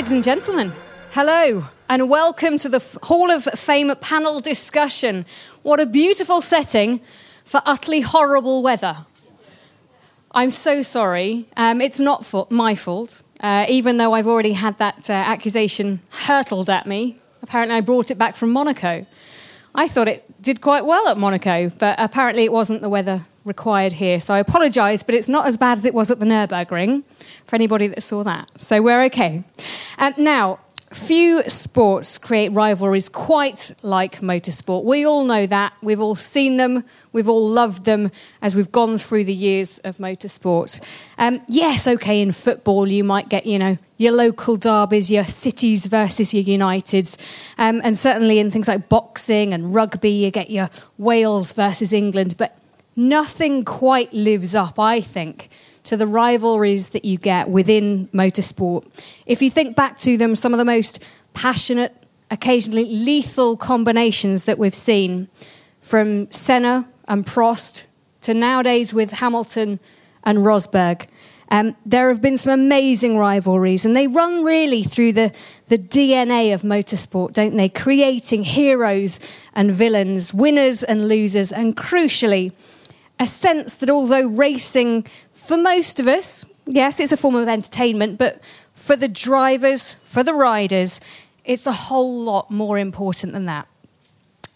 Ladies and gentlemen, hello and welcome to the Hall of Fame panel discussion. What a beautiful setting for utterly horrible weather. I'm so sorry. Um, it's not my fault, uh, even though I've already had that uh, accusation hurtled at me. Apparently, I brought it back from Monaco. I thought it did quite well at Monaco, but apparently, it wasn't the weather required here. So I apologise, but it's not as bad as it was at the Nürburgring for anybody that saw that. So we're okay. Um, now, Few sports create rivalries quite like motorsport. We all know that. We've all seen them. We've all loved them as we've gone through the years of motorsport. Um, yes, okay, in football, you might get, you know, your local derbies, your cities versus your Uniteds. Um, and certainly in things like boxing and rugby, you get your Wales versus England. But nothing quite lives up, I think, to the rivalries that you get within motorsport. If you think back to them, some of the most passionate, occasionally lethal combinations that we've seen, from Senna and Prost to nowadays with Hamilton and Rosberg. Um, there have been some amazing rivalries, and they run really through the, the DNA of motorsport, don't they? Creating heroes and villains, winners and losers, and crucially, a sense that although racing, for most of us, yes, it's a form of entertainment, but for the drivers, for the riders, it's a whole lot more important than that.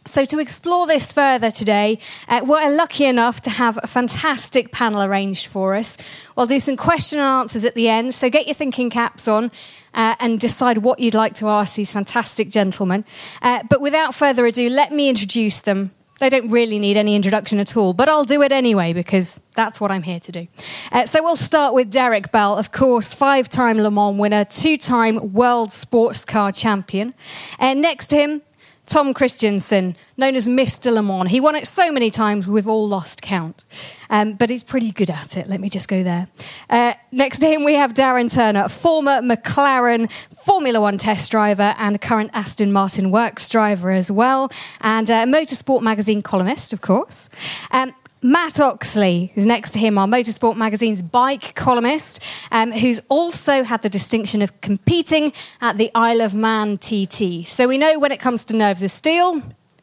So, to explore this further today, uh, we're lucky enough to have a fantastic panel arranged for us. We'll do some question and answers at the end, so get your thinking caps on uh, and decide what you'd like to ask these fantastic gentlemen. Uh, but without further ado, let me introduce them they don't really need any introduction at all, but I'll do it anyway because that's what I'm here to do. Uh, so we'll start with Derek Bell, of course, five time Le Mans winner, two time world sports car champion. And next to him, Tom Kristensen, known as Mr. Le Mans. He won it so many times, we've all lost count. Um, but he's pretty good at it. Let me just go there. Uh, next to him, we have Darren Turner, former McLaren Formula One test driver and current Aston Martin works driver as well, and a Motorsport magazine columnist, of course. Um, Mat Oxley is next to him, our Motorsport magazine's bike columnist, um, who's also had the distinction of competing at the Isle of Man TT. So we know when it comes to nerves of steel,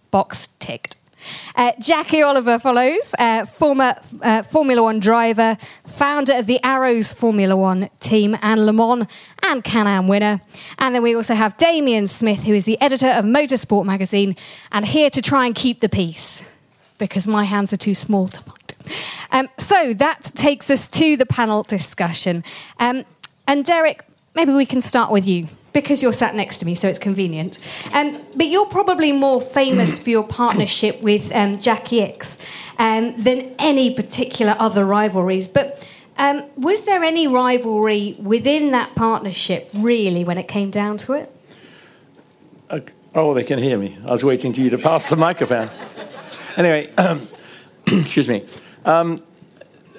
box ticked. Uh, Jackie Oliver follows, uh, former uh, Formula One driver, founder of the Arrows Formula One team, and Le Mans and Can Am winner. And then we also have Damien Smith, who is the editor of Motorsport magazine, and here to try and keep the peace because my hands are too small to fight. Um, so that takes us to the panel discussion. Um, and Derek, maybe we can start with you because you're sat next to me, so it's convenient. Um, but you're probably more famous for your partnership with um, Jacky Ickx um, than any particular other rivalries. But um, was there any rivalry within that partnership, really, when it came down to it? Uh, oh, they can hear me. I was waiting for you to pass the microphone. Anyway, excuse me. Um,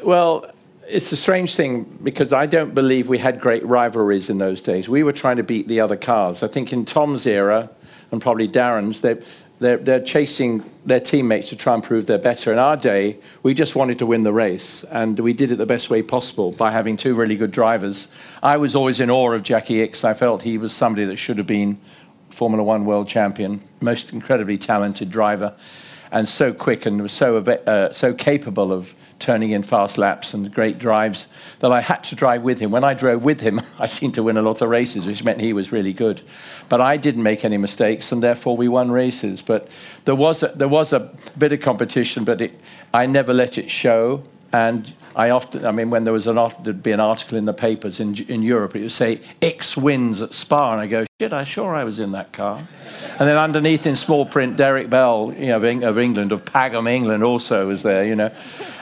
well, it's a strange thing because I don't believe we had great rivalries in those days. We were trying to beat the other cars. I think in Tom's era, and probably Darren's, they're, they're, they're chasing their teammates to try and prove they're better. In our day, we just wanted to win the race, and we did it the best way possible by having two really good drivers. I was always in awe of Jacky Ickx. I felt he was somebody that should have been Formula One world champion, most incredibly talented driver and so quick and so, uh, so capable of turning in fast laps and great drives that I had to drive with him. When I drove with him, I seemed to win a lot of races, which meant he was really good. But I didn't make any mistakes, and therefore we won races. But there was a, there was a bit of competition, but it, I never let it show. And I often, I mean, when there was an there'd be an article in the papers in in Europe, it would say Ickx wins at Spa, and I go, shit, I sure I was in that car. And then underneath in small print, Derek Bell, you know, of, of England, of Pagham, England, also was there, you know.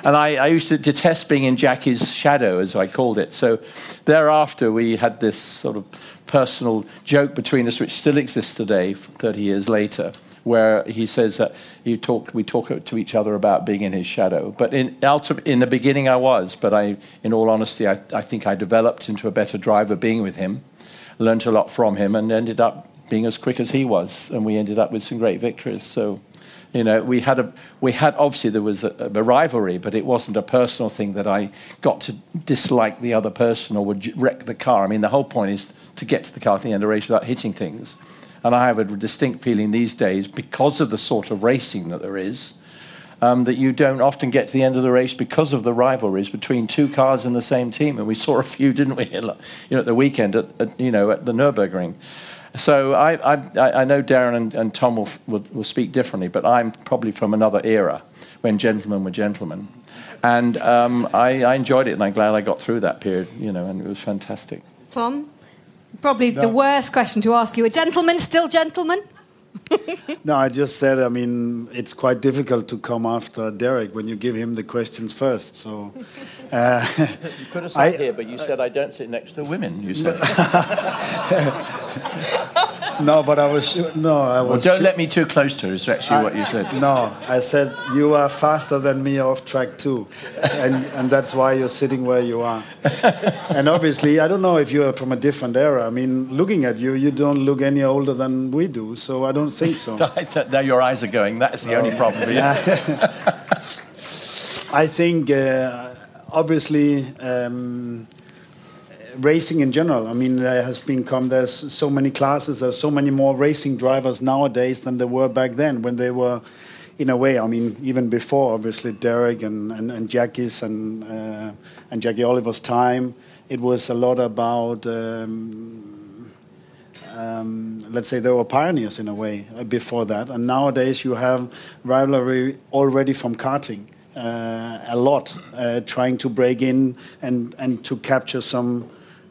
And I, I used to detest being in Jacky's shadow, as I called it. So thereafter, we had this sort of personal joke between us, which still exists today, 30 years later where he says that he talk, we talk to each other about being in his shadow. But in, in the beginning, I was, but I, in all honesty, I, I think I developed into a better driver being with him, learned a lot from him, and ended up being as quick as he was. And we ended up with some great victories. So, you know, we had a, we had obviously there was a, a rivalry, but it wasn't a personal thing that I got to dislike the other person or would wreck the car. I mean, the whole point is to get to the car at the end of the race without hitting things. And I have a distinct feeling these days, because of the sort of racing that there is, um, that you don't often get to the end of the race because of the rivalries between two cars in the same team. And we saw a few, didn't we? You know, at the weekend, at, at you know, at the Nurburgring. So I, I, I know Darren and, and Tom will, will, will, speak differently, but I'm probably from another era when gentlemen were gentlemen. And um, I, I, enjoyed it, and I'm glad I got through that period, you know, and it was fantastic. Tom, probably no. the worst question to ask you. A gentleman still gentleman? no, I just said, I mean, it's quite difficult to come after Derek when you give him the questions first. So, uh, you could have sat I, here, but you said I don't sit next to women. You said. no, but I was no, I was. Well, don't let me too close to. Is actually I, what you said. No, I said you are faster than me off track too, and and that's why you're sitting where you are. and obviously, I don't know if you are from a different era. I mean, looking at you, you don't look any older than we do. So I don't think so. now your eyes are going. That's the only problem you. I think uh, obviously. Um, racing in general. I mean, there has become there's so many classes. There's so many more racing drivers nowadays than there were back then when they were, in a way. I mean, even before obviously Derek and and, and Jackie's and uh, and Jackie Oliver's time, it was a lot about. Um, um, let's say they were pioneers in a way uh, before that, and nowadays you have rivalry already from karting. Uh, a lot, uh, trying to break in and, and to capture some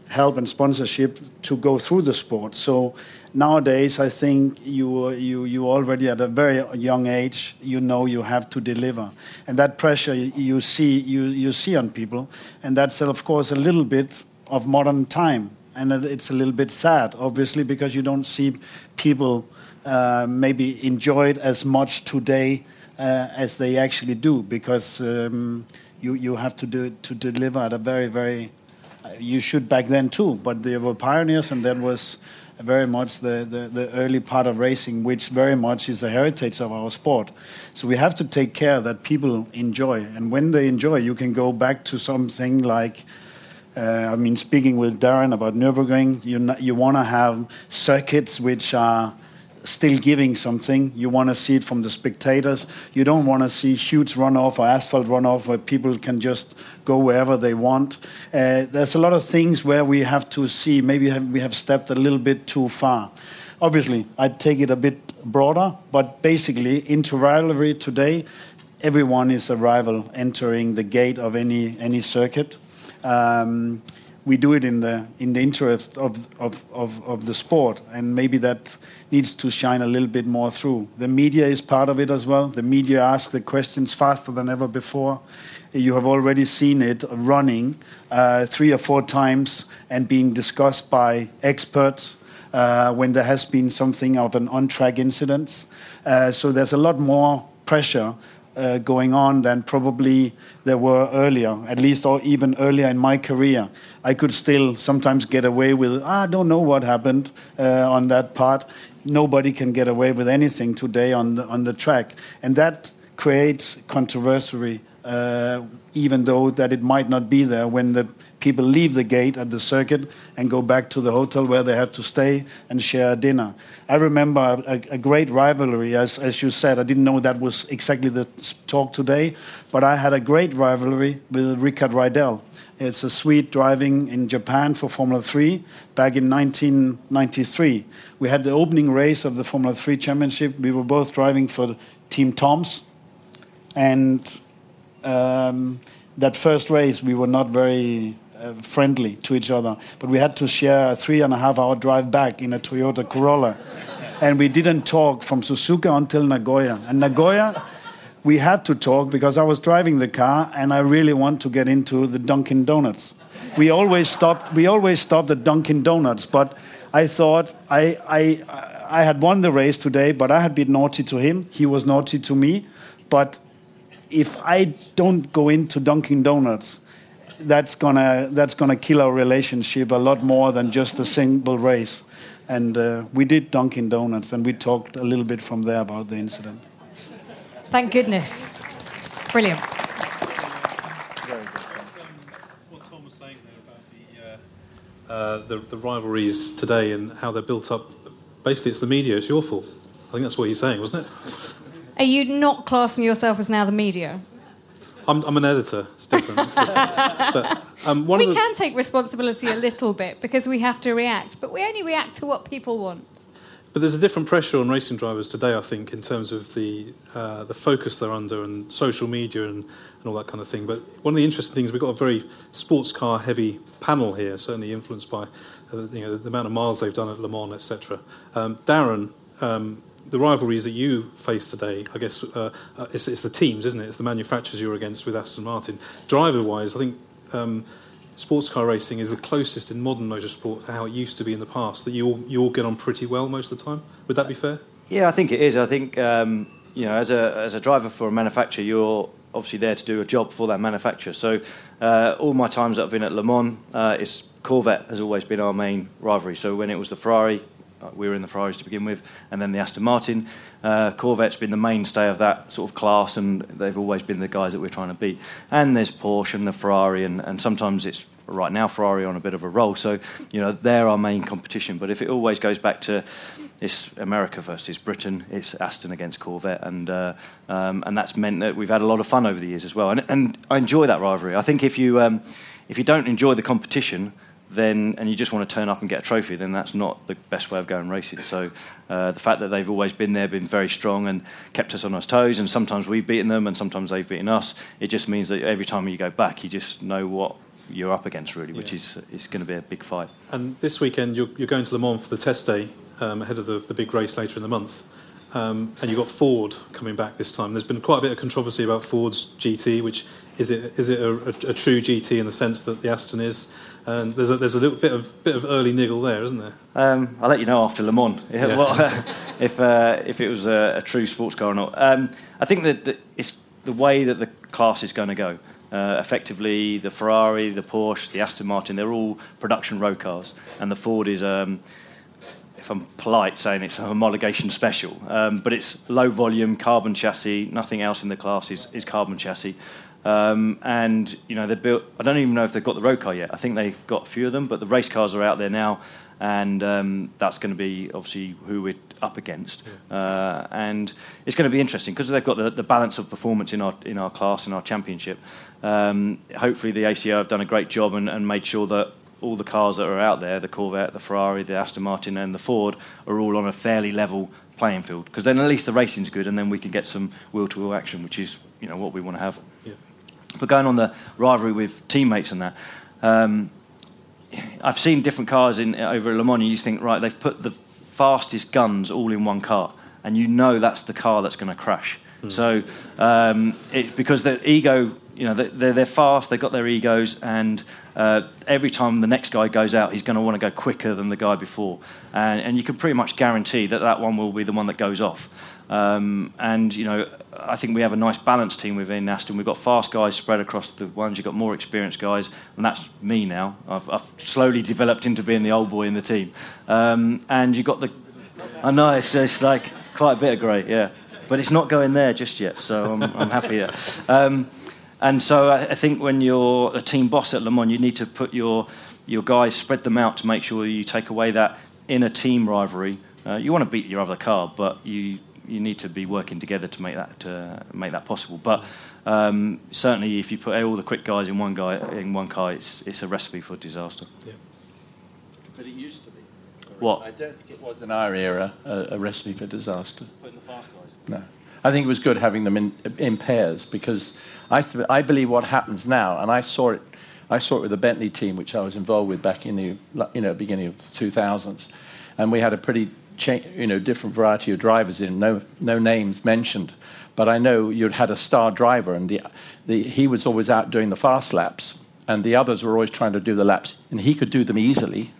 help and sponsorship to go through the sport. So nowadays, I think you you you already at a very young age, you know you have to deliver, and that pressure you see you you see on people, and that's of course a little bit of modern time, and it's a little bit sad, obviously, because you don't see people uh, maybe enjoy it as much today uh, as they actually do, because. Um, you, you have to do to deliver at a very very you should back then too, but they were pioneers, and that was very much the, the, the, early part of racing, which very much is the heritage of our sport. So we have to take care that people enjoy, and when they enjoy, you can go back to something like. Uh, I mean, speaking with Darren about Nürburgring, you, you want to have circuits which are still giving something. You want to see it from the spectators. You don't want to see huge runoff or asphalt runoff where people can just go wherever they want. Uh, there's a lot of things where we have to see maybe we have stepped a little bit too far. Obviously, I'd take it a bit broader, but basically, into rivalry today, everyone is a rival entering the gate of any, any circuit. Um, we do it in the in the interest of, of, of, of, the sport, and maybe that needs to shine a little bit more through. The media is part of it as well. The media ask the questions faster than ever before. You have already seen it running uh, three or four times and being discussed by experts uh, when there has been something of an on-track incident. Uh, so there's a lot more pressure uh, going on than probably there were earlier, at least or even earlier in my career. I could still sometimes get away with, ah, I don't know what happened uh, on that part. Nobody can get away with anything today on the, on the track. And that creates controversy, uh, even though that it might not be there when the people leave the gate at the circuit and go back to the hotel where they have to stay and share dinner. I remember a, a, great rivalry, as, as you said. I didn't know that was exactly the talk today, but I had a great rivalry with Rickard Rydell. It's a Swede driving in Japan for Formula 3 back in 1993. We had the opening race of the Formula 3 championship. We were both driving for Team Toms. And um, that first race, we were not very uh, friendly to each other. But we had to share a three and a half hour drive back in a Toyota Corolla. and we didn't talk from Suzuka until Nagoya. And Nagoya, we had to talk because I was driving the car and I really want to get into the Dunkin' Donuts. We always stopped. We always stopped at Dunkin' Donuts, but I thought I, I, I had won the race today, but I had been naughty to him. He was naughty to me. But if I don't go into Dunkin' Donuts, that's gonna that's gonna kill our relationship a lot more than just a single race. And uh, we did Dunkin' Donuts, and we talked a little bit from there about the incident. Thank goodness. Brilliant. What Tom was saying there about the, uh, uh, the, the rivalries today and how they're built up. Basically, it's the media. It's your fault. I think that's what he's saying, wasn't it? Are you not classing yourself as now the media? I'm, I'm an editor. It's different. It's different. but, um, we the... can take responsibility a little bit because we have to react, but we only react to what people want. But there's a different pressure on racing drivers today, I think, in terms of the uh, the focus they're under and social media and, and all that kind of thing. But one of the interesting things, we've got a very sports car heavy panel here, certainly influenced by uh, you know, the amount of miles they've done at Le Mans, etc. Um, Darren, um, the rivalries that you face today, I guess, uh, uh, it's, it's, the teams, isn't it? It's the manufacturers you're against with Aston Martin. Driver wise, I think. Um, sports car racing is the closest in modern motorsport to how it used to be in the past. That you all, you all get on pretty well most of the time. Would that be fair? Yeah, I think it is. I think um, you know, as a as a driver for a manufacturer, you're obviously there to do a job for that manufacturer. So uh, all my times that I've been at Le Mans, uh, Corvette has always been our main rivalry. So when it was the Ferrari, we were in the Ferraris to begin with, and then the Aston Martin. Uh, Corvette's been the mainstay of that sort of class, and they've always been the guys that we're trying to beat. And there's Porsche and the Ferrari, and, and sometimes it's right now Ferrari on a bit of a roll. So, you know, they're our main competition. But if it always goes back to it's America versus Britain, it's Aston against Corvette, and uh, um, and that's meant that we've had a lot of fun over the years as well. And, and I enjoy that rivalry. I think if you um, if you don't enjoy the competition, then and you just want to turn up and get a trophy, then that's not the best way of going racing. So uh, the fact that they've always been there, been very strong, and kept us on our toes, and sometimes we've beaten them, and sometimes they've beaten us. It just means that every time you go back, you just know what you're up against, really, which is is going to be a big fight. And this weekend, you're, you're going to Le Mans for the test day um, ahead of the, the big race later in the month. Um, and you've got Ford coming back this time. There's been quite a bit of controversy about Ford's GT, which is it is it a, a, a true GT in the sense that the Aston is? And there's a, there's a little bit of bit of early niggle there, isn't there? Um, I'll let you know after Le Mans yeah. well, if uh, if it was a, a, true sports car or not. Um, I think that, that it's the way that the class is going to go. Uh, effectively, the Ferrari, the Porsche, the Aston Martin, they're all production road cars, and the Ford is. Um, if I'm polite, saying it's a homologation special, um, but it's low volume carbon chassis. Nothing else in the class is, is carbon chassis, um, and you know they built. I don't even know if they've got the road car yet. I think they've got a few of them, but the race cars are out there now, and um, that's going to be obviously who we're up against. Uh, and it's going to be interesting because they've got the, the, balance of performance in our in our class in our championship. Um, hopefully, the ACO have done a great job and, and made sure that all the cars that are out there, the Corvette, the Ferrari, the Aston Martin, and the Ford, are all on a fairly level playing field. Because then at least the racing's good, and then we can get some wheel-to-wheel action, which is you know what we want to have. Yeah. But going on the rivalry with teammates and that, um, I've seen different cars in over at Le Mans. And you just think, right, they've put the fastest guns all in one car, and you know that's the car that's going to crash. Mm. So um, it, because the ego you know, they're, they're fast, they've got their egos, and uh, every time the next guy goes out, he's going to want to go quicker than the guy before. And, and you can pretty much guarantee that that one will be the one that goes off. Um, and, you know, I think we have a nice balanced team within Aston. We've got fast guys spread across the ones, you've got more experienced guys, and that's me now. I've, I've slowly developed into being the old boy in the team. Um, and you've got the. I know, it's, it's like quite a bit of grey, yeah. But it's not going there just yet, so I'm, I'm happy. Um, and so I, I think when you're a team boss at Le Mans, you need to put your your guys spread them out to make sure you take away that inner team rivalry. Uh, you want to beat your other car, but you you need to be working together to make that uh, make that possible. But um, certainly, if you put all the quick guys in one guy in one car, it's it's a recipe for disaster. Yeah. But it used to be. What? I don't think it was in our era a, a recipe for disaster. Putting the fast guys. No. I think it was good having them in, in pairs because I, th- I believe what happens now, and I saw it, I saw it with the Bentley team, which I was involved with back in the you know beginning of the 2000s, and we had a pretty cha- you know different variety of drivers in, no no names mentioned, but I know you'd had a star driver, and the, the he was always out doing the fast laps, and the others were always trying to do the laps, and he could do them easily,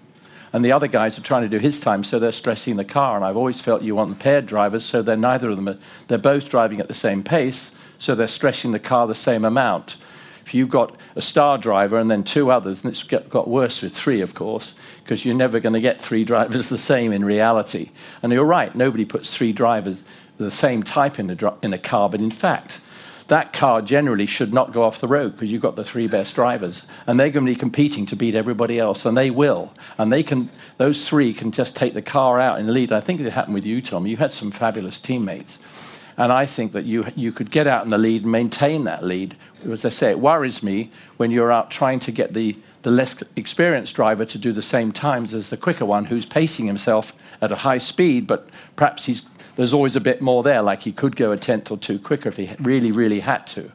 and the other guys are trying to do his time, so they're stressing the car. And I've always felt you want the paired drivers, so they're neither of them. Are, they're both driving at the same pace, so they're stressing the car the same amount. If you've got a star driver and then two others, and it's got worse with three, of course, because you're never going to get three drivers the same in reality. And you're right, nobody puts three drivers the same type in a, in a car, but in fact, that car generally should not go off the road because you've got the three best drivers, and they're going to be competing to beat everybody else, and they will. And they can; those three can just take the car out in the lead. I think it happened with you, Tom. You had some fabulous teammates, and I think that you you could get out in the lead and maintain that lead. As I say, it worries me when you're out trying to get the the less experienced driver to do the same times as the quicker one who's pacing himself at a high speed, but perhaps he's, there's always a bit more there, like he could go a tenth or two quicker if he really, really had to.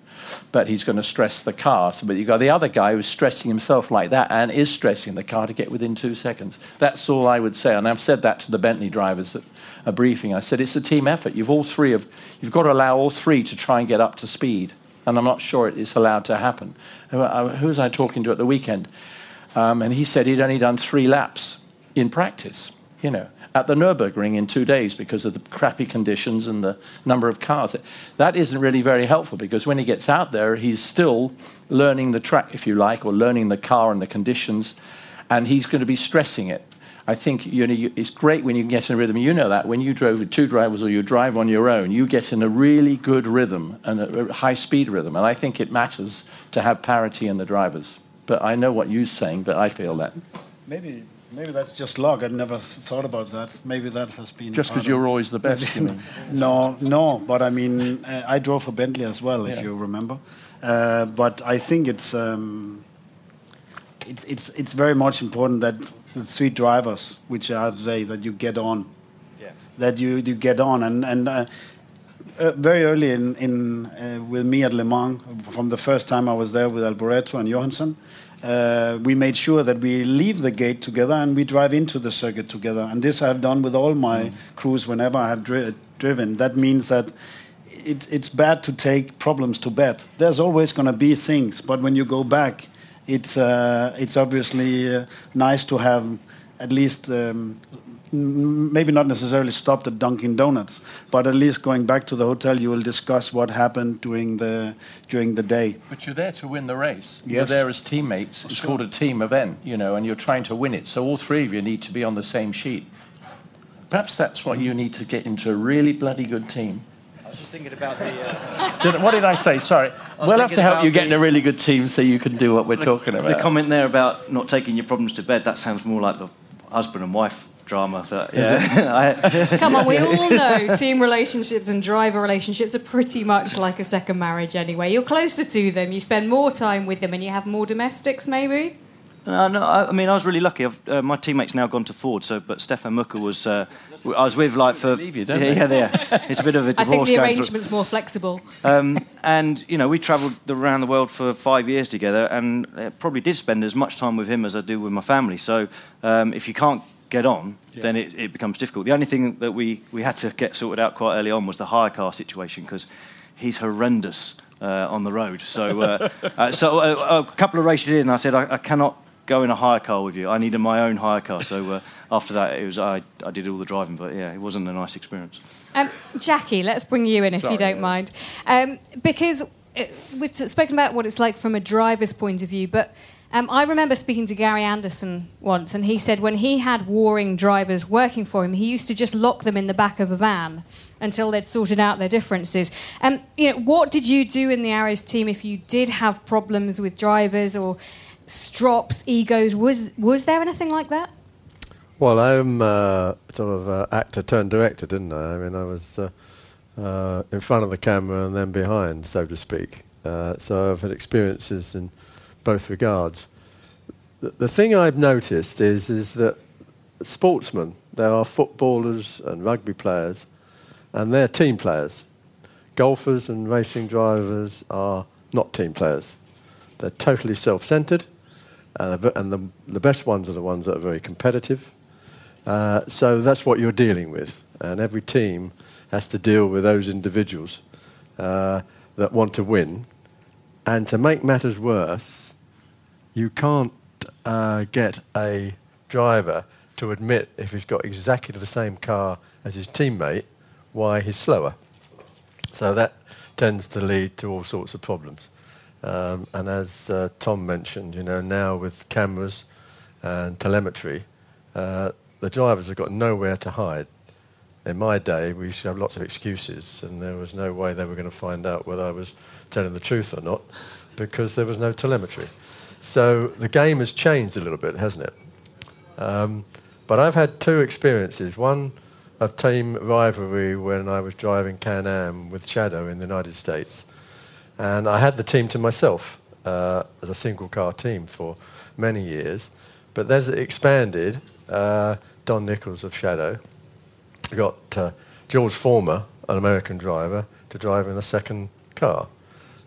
But he's going to stress the car. So, but you've got the other guy who's stressing himself like that and is stressing the car to get within two seconds. That's all I would say. And I've said that to the Bentley drivers at a briefing. I said it's a team effort. You've all three of, you've got to allow all three to try and get up to speed and I'm not sure it is allowed to happen. Who, uh, was I talking to at the weekend? Um, and he said he'd only done three laps in practice, you know, at the Nürburgring in two days because of the crappy conditions and the number of cars. That isn't really very helpful because when he gets out there, he's still learning the track, if you like, or learning the car and the conditions, and he's going to be stressing it. I think you know, it's great when you get in a rhythm. You know that when you drove with two drivers or you drive on your own, you get in a really good rhythm and a high speed rhythm. And I think it matters to have parity in the drivers. But I know what you're saying, but I feel that. Maybe maybe that's just luck. I never thought about that. Maybe that has been just because you're always the best. no, no. But I mean, uh, I drove for Bentley as well, if you remember. Uh, but I think it's. Um, it's, it's, it's very much important that the three drivers, which are today, that you get on. Yeah. That you, you get on. And, and uh, uh, very early in, in uh, with me at Le Mans, from the first time I was there with Alboreto and Johansson, uh, we made sure that we leave the gate together and we drive into the circuit together. And this I've done with all my mm. crews whenever I have dri driven. That means that it, it's bad to take problems to bed. There's always going to be things, but when you go back, it's uh, it's obviously uh, nice to have at least um, maybe not necessarily stopped at Dunkin' Donuts, but at least going back to the hotel, you will discuss what happened during the during the day. But you're there to win the race. Yes. You're there as teammates. It's sure. called a team event, you know, and you're trying to win it. So all three of you need to be on the same sheet. Perhaps that's what you need to get into a really bloody good team I was just thinking about the. Uh... what did I say? Sorry. I we'll have to help you get in a really good team so you can do what we're the, talking about. The comment there about not taking your problems to bed, that sounds more like the husband and wife drama. That, yeah. Come on, we all know team relationships and driver relationships are pretty much like a second marriage anyway. You're closer to them, you spend more time with them, and you have more domestics, maybe? Uh, no, I, I, mean I was really lucky. Uh, my teammate's now gone to Ford, so but Stefan Mücke was uh, I was with like for you, yeah, yeah, yeah. It's a bit of a divorce. I think the arrangement's more flexible. Um, and you know we travelled around the world for five years together, and probably did spend as much time with him as I do with my family. So um, if you can't get on, yeah. then it, it, becomes difficult. The only thing that we, we had to get sorted out quite early on was the hire car situation because he's horrendous. Uh, on the road, so uh, uh, so uh, a couple of races in, I said I, I cannot go in a hire car with you. I needed my own hire car. So uh, after that, it was I, I did all the driving. But yeah, it wasn't a nice experience. Um, Jackie, let's bring you in if Sorry, you don't yeah. mind, um, because uh, we've spoken about what it's like from a driver's point of view, but. Um, I remember speaking to Gary Anderson once, and he said when he had warring drivers working for him, he used to just lock them in the back of a van until they'd sorted out their differences. Um, you know, what did you do in the Arrows team if you did have problems with drivers or strops, egos. Was was there anything like that? Well, I'm uh, sort of uh, actor turned director, didn't I? I mean, I was uh, uh in front of the camera and then behind, so to speak. Uh, so I've had experiences in both regards. The, the thing I've noticed is is that sportsmen, there are footballers and rugby players, and they're team players. Golfers and racing drivers are not team players. They're totally self-centered uh, and the, the best ones are the ones that are very competitive. Uh, so that's what you're dealing with. And every team has to deal with those individuals uh, that want to win. And to make matters worse, you can't uh, get a driver to admit if he's got exactly the same car as his teammate, why he's slower. So that tends to lead to all sorts of problems. Um, and as uh, Tom mentioned, you know, now with cameras and telemetry, uh, the drivers have got nowhere to hide. in my day, we used to have lots of excuses, and there was no way they were going to find out whether I was telling the truth or not because there was no telemetry. So the game has changed a little bit, hasn't it? Um, but I've had two experiences. One of team rivalry when I was driving Can Am with Shadow in the United States. And I had the team to myself uh, as a single car team for many years. But as it expanded, uh, Don Nichols of Shadow got uh, George Follmer, an American driver, to drive in a second car.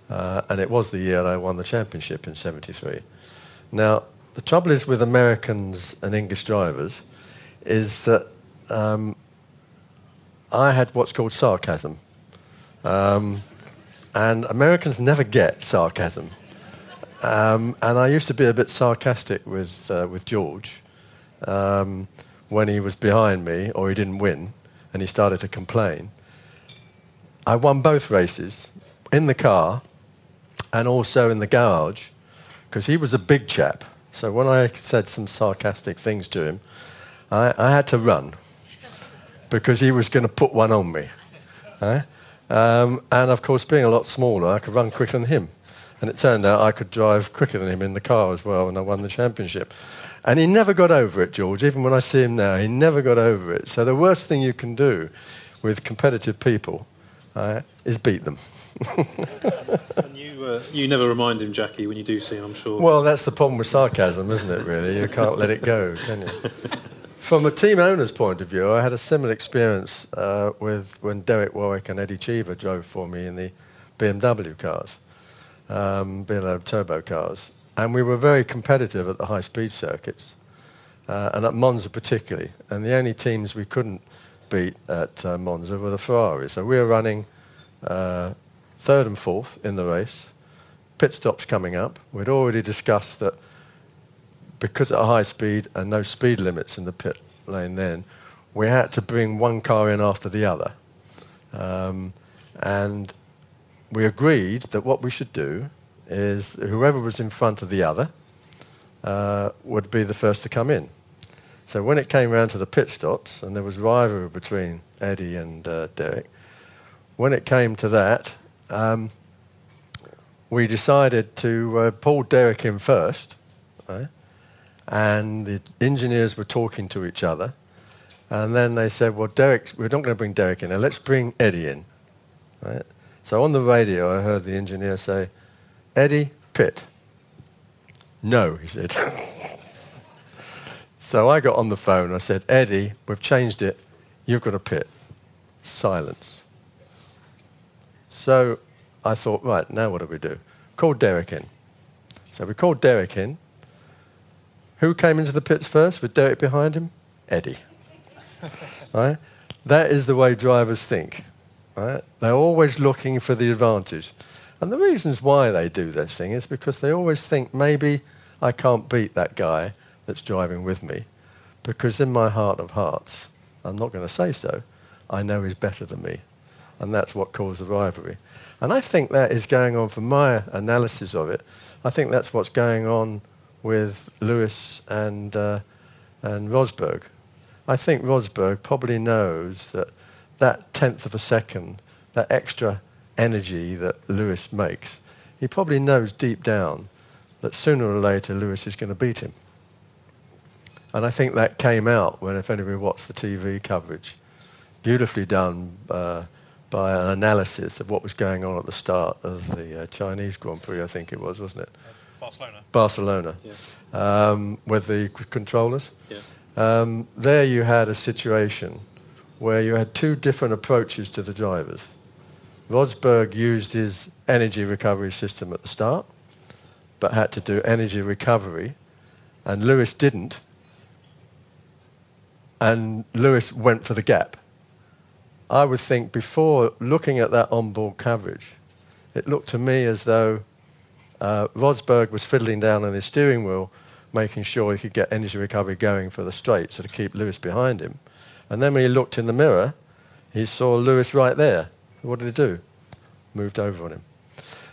Uh, and it was the year I won the championship in 73. Now, the trouble is with Americans and English drivers is that um, I had what's called sarcasm. Um, and Americans never get sarcasm. Um, and I used to be a bit sarcastic with, uh, with George um, when he was behind me or he didn't win and he started to complain. I won both races in the car and also in the garage because he was a big chap. So when I said some sarcastic things to him, I, I had to run because he was going to put one on me. Eh? Um, and of course, being a lot smaller, I could run quicker than him. And it turned out I could drive quicker than him in the car as well, and I won the championship. And he never got over it, George. Even when I see him now, he never got over it. So the worst thing you can do with competitive people uh, is beat them. and you, uh, you never remind him, Jackie, when you do see him, I'm sure. Well, that's the problem with sarcasm, isn't it, really? You can't let it go, can you? From a team owner's point of view, I had a similar experience uh, with when Derek Warwick and Eddie Cheever drove for me in the BMW cars, um, BMW turbo cars. And we were very competitive at the high speed circuits, uh, and at Monza particularly. And the only teams we couldn't beat at uh, Monza were the Ferraris. So we were running uh, third and fourth in the race, pit stops coming up. We'd already discussed that because at a high speed and no speed limits in the pit lane then, we had to bring one car in after the other. Um, and we agreed that what we should do is whoever was in front of the other uh, would be the first to come in. So when it came round to the pit stops, and there was rivalry between Eddie and uh, Derek, when it came to that, um, we decided to uh, pull Derek in first, right? And the engineers were talking to each other. And then they said, Well, Derek, we're not going to bring Derek in, now let's bring Eddie in. Right? So on the radio, I heard the engineer say, Eddie, pit. No, he said. so I got on the phone. I said, Eddie, we've changed it. You've got a pit. Silence. So I thought, right, now what do we do? Call Derek in. So we called Derek in. Who came into the pits first with Derek behind him? Eddie. right? That is the way drivers think. Right? They're always looking for the advantage. And the reasons why they do this thing is because they always think maybe I can't beat that guy that's driving with me. Because in my heart of hearts, I'm not going to say so, I know he's better than me. And that's what caused the rivalry. And I think that is going on, from my analysis of it, I think that's what's going on with Lewis and, uh, and Rosberg. I think Rosberg probably knows that that tenth of a second, that extra energy that Lewis makes, he probably knows deep down that sooner or later Lewis is going to beat him. And I think that came out when, if anybody watched the TV coverage, beautifully done uh, by an analysis of what was going on at the start of the uh, Chinese Grand Prix, I think it was, wasn't it? Barcelona. Barcelona, Yeah. um, with the c- controllers. Yeah. Um, there you had a situation where you had two different approaches to the drivers. Rosberg used his energy recovery system at the start, but had to do energy recovery, and Lewis didn't. And Lewis went for the gap. I would think before looking at that onboard coverage, it looked to me as though uh, Rosberg was fiddling down on his steering wheel, making sure he could get energy recovery going for the straight, so to keep Lewis behind him. And then when he looked in the mirror, he saw Lewis right there. What did he do? Moved over on him.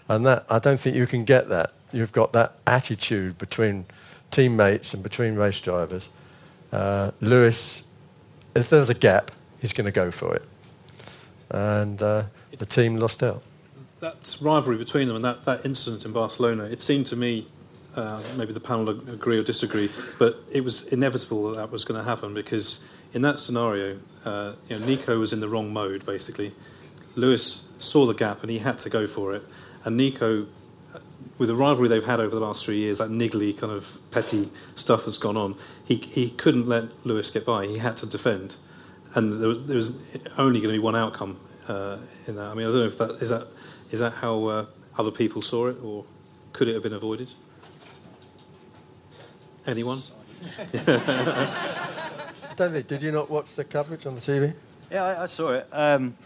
And that I don't think you can get that. You've got that attitude between teammates and between race drivers. Uh, Lewis, if there's a gap, he's going to go for it. And uh, the team lost out. That rivalry between them and that, that incident in Barcelona, it seemed to me, uh, maybe the panel agree or disagree, but it was inevitable that that was going to happen because in that scenario, uh, you know, Nico was in the wrong mode, basically. Lewis saw the gap and he had to go for it. And Nico with the rivalry they've had over the last three years, that niggly kind of petty stuff that's gone on, he, he couldn't let Lewis get by. He had to defend, and there was, there was only going to be one outcome uh, in that. I mean, I don't know if that is that is that how uh, other people saw it, or could it have been avoided? Anyone? David, did you not watch the coverage on the TV? Yeah, I, I saw it. Um,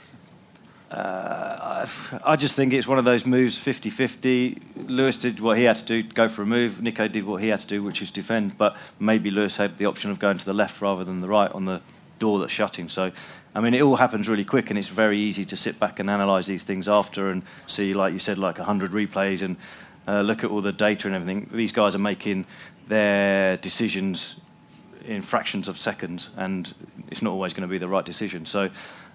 uh, I just think it's one of those moves 50 50. Lewis did what he had to do, go for a move. Nico did what he had to do, which is defend. But maybe Lewis had the option of going to the left rather than the right on the door that's shutting. So, I mean, it all happens really quick, and it's very easy to sit back and analyse these things after and see, like you said, like 100 replays and uh, look at all the data and everything. These guys are making their decisions in fractions of seconds, and it's not always going to be the right decision. So,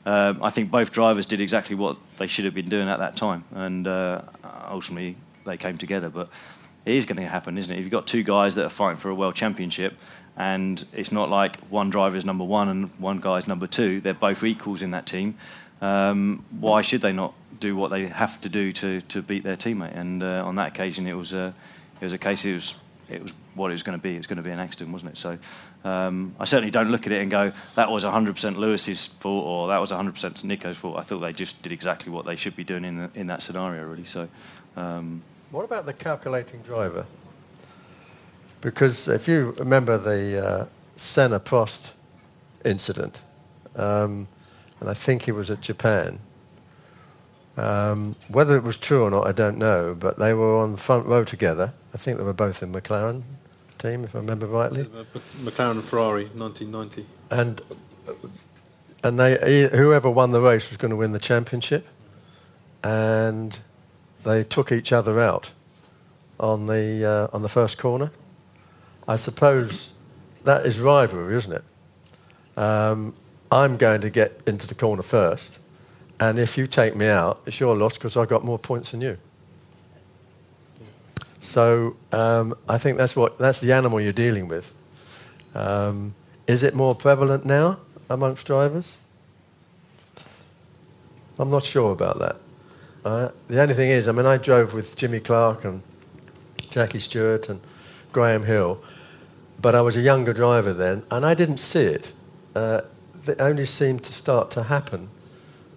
um, I think both drivers did exactly what they should have been doing at that time, and uh, ultimately they came together. But it is going to happen, isn't it? If you've got two guys that are fighting for a world championship, and it's not like one driver is number one and one guy is number two, they're both equals in that team. Um, why should they not do what they have to do to, to beat their teammate? And uh, on that occasion, it was a it was a case. It was it was what it was going to be. It was going to be an accident, wasn't it? So um, I certainly don't look at it and go, that was 100% Lewis's fault or that was 100% Nico's fault. I thought they just did exactly what they should be doing in, the, in that scenario, really. So, um, what about the calculating driver? Because if you remember the uh, Senna Prost incident, um, and I think he was at Japan. Um, whether it was true or not, I don't know, but they were on the front row together. I think they were both in McLaren, team, if I remember rightly. McLaren and Ferrari, 1990. And and they whoever won the race was going to win the championship, and they took each other out on the uh, on the first corner. I suppose that is rivalry, isn't it? Um, I'm going to get into the corner first, and if you take me out, it's your loss because I've got more points than you. So um, I think that's what that's the animal you're dealing with. Um, is it more prevalent now amongst drivers? I'm not sure about that. Uh, the only thing is, I mean, I drove with Jimmy Clark and Jackie Stewart and Graham Hill, but I was a younger driver then, and I didn't see it. Uh, it only seemed to start to happen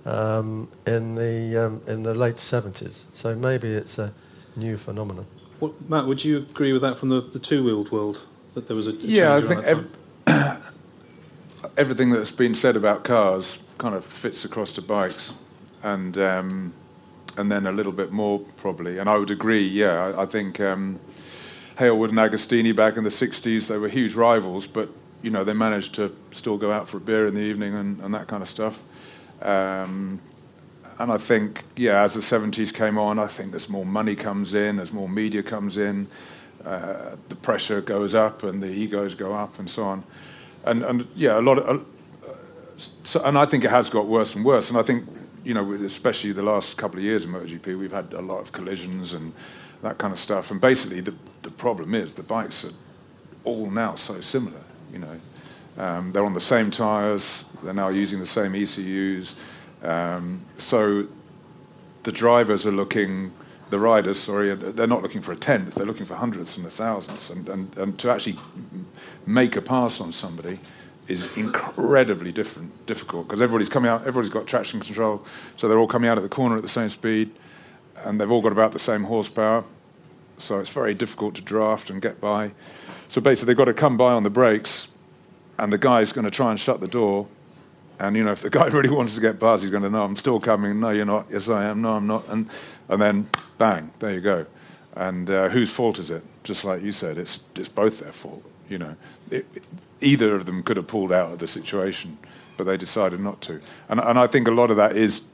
um, in the um, in the late 70s. So maybe it's a new phenomenon. What, Matt, would you agree with that from the, the two-wheeled world that there was a, a yeah? I think ev- everything that's been said about cars kind of fits across to bikes, and um, and then a little bit more probably. And I would agree. Yeah, I, I think Hailwood and Agostini back in the '60s they were huge rivals, but you know they managed to still go out for a beer in the evening and, and that kind of stuff. Um, and I think, yeah, as the 70s came on, I think as more money comes in, as more media comes in, uh, the pressure goes up and the egos go up and so on. And, and yeah, a lot of, uh, so, and I think it has got worse and worse. And I think, you know, especially the last couple of years in MotoGP, we've had a lot of collisions and that kind of stuff. And basically, the, the problem is the bikes are all now so similar, you know. Um, they're on the same tyres, they're now using the same ECUs um, so the drivers are looking, the riders, sorry, they're not looking for a tenth, they're looking for hundreds and thousands. And, and, and to actually make a pass on somebody is incredibly different, difficult because everybody's coming out, everybody's got traction control, so they're all coming out of the corner at the same speed, and they've all got about the same horsepower. So it's very difficult to draft and get by. So basically, they've got to come by on the brakes, and the guy's going to try and shut the door, and you know, if the guy really wants to get past, he's going to know I'm still coming. No, you're not. Yes, I am. No, I'm not. And and then bang, there you go. And uh, whose fault is it? Just like you said, it's it's both their fault. You know, it, either of them could have pulled out of the situation, but they decided not to. And and I think a lot of that is,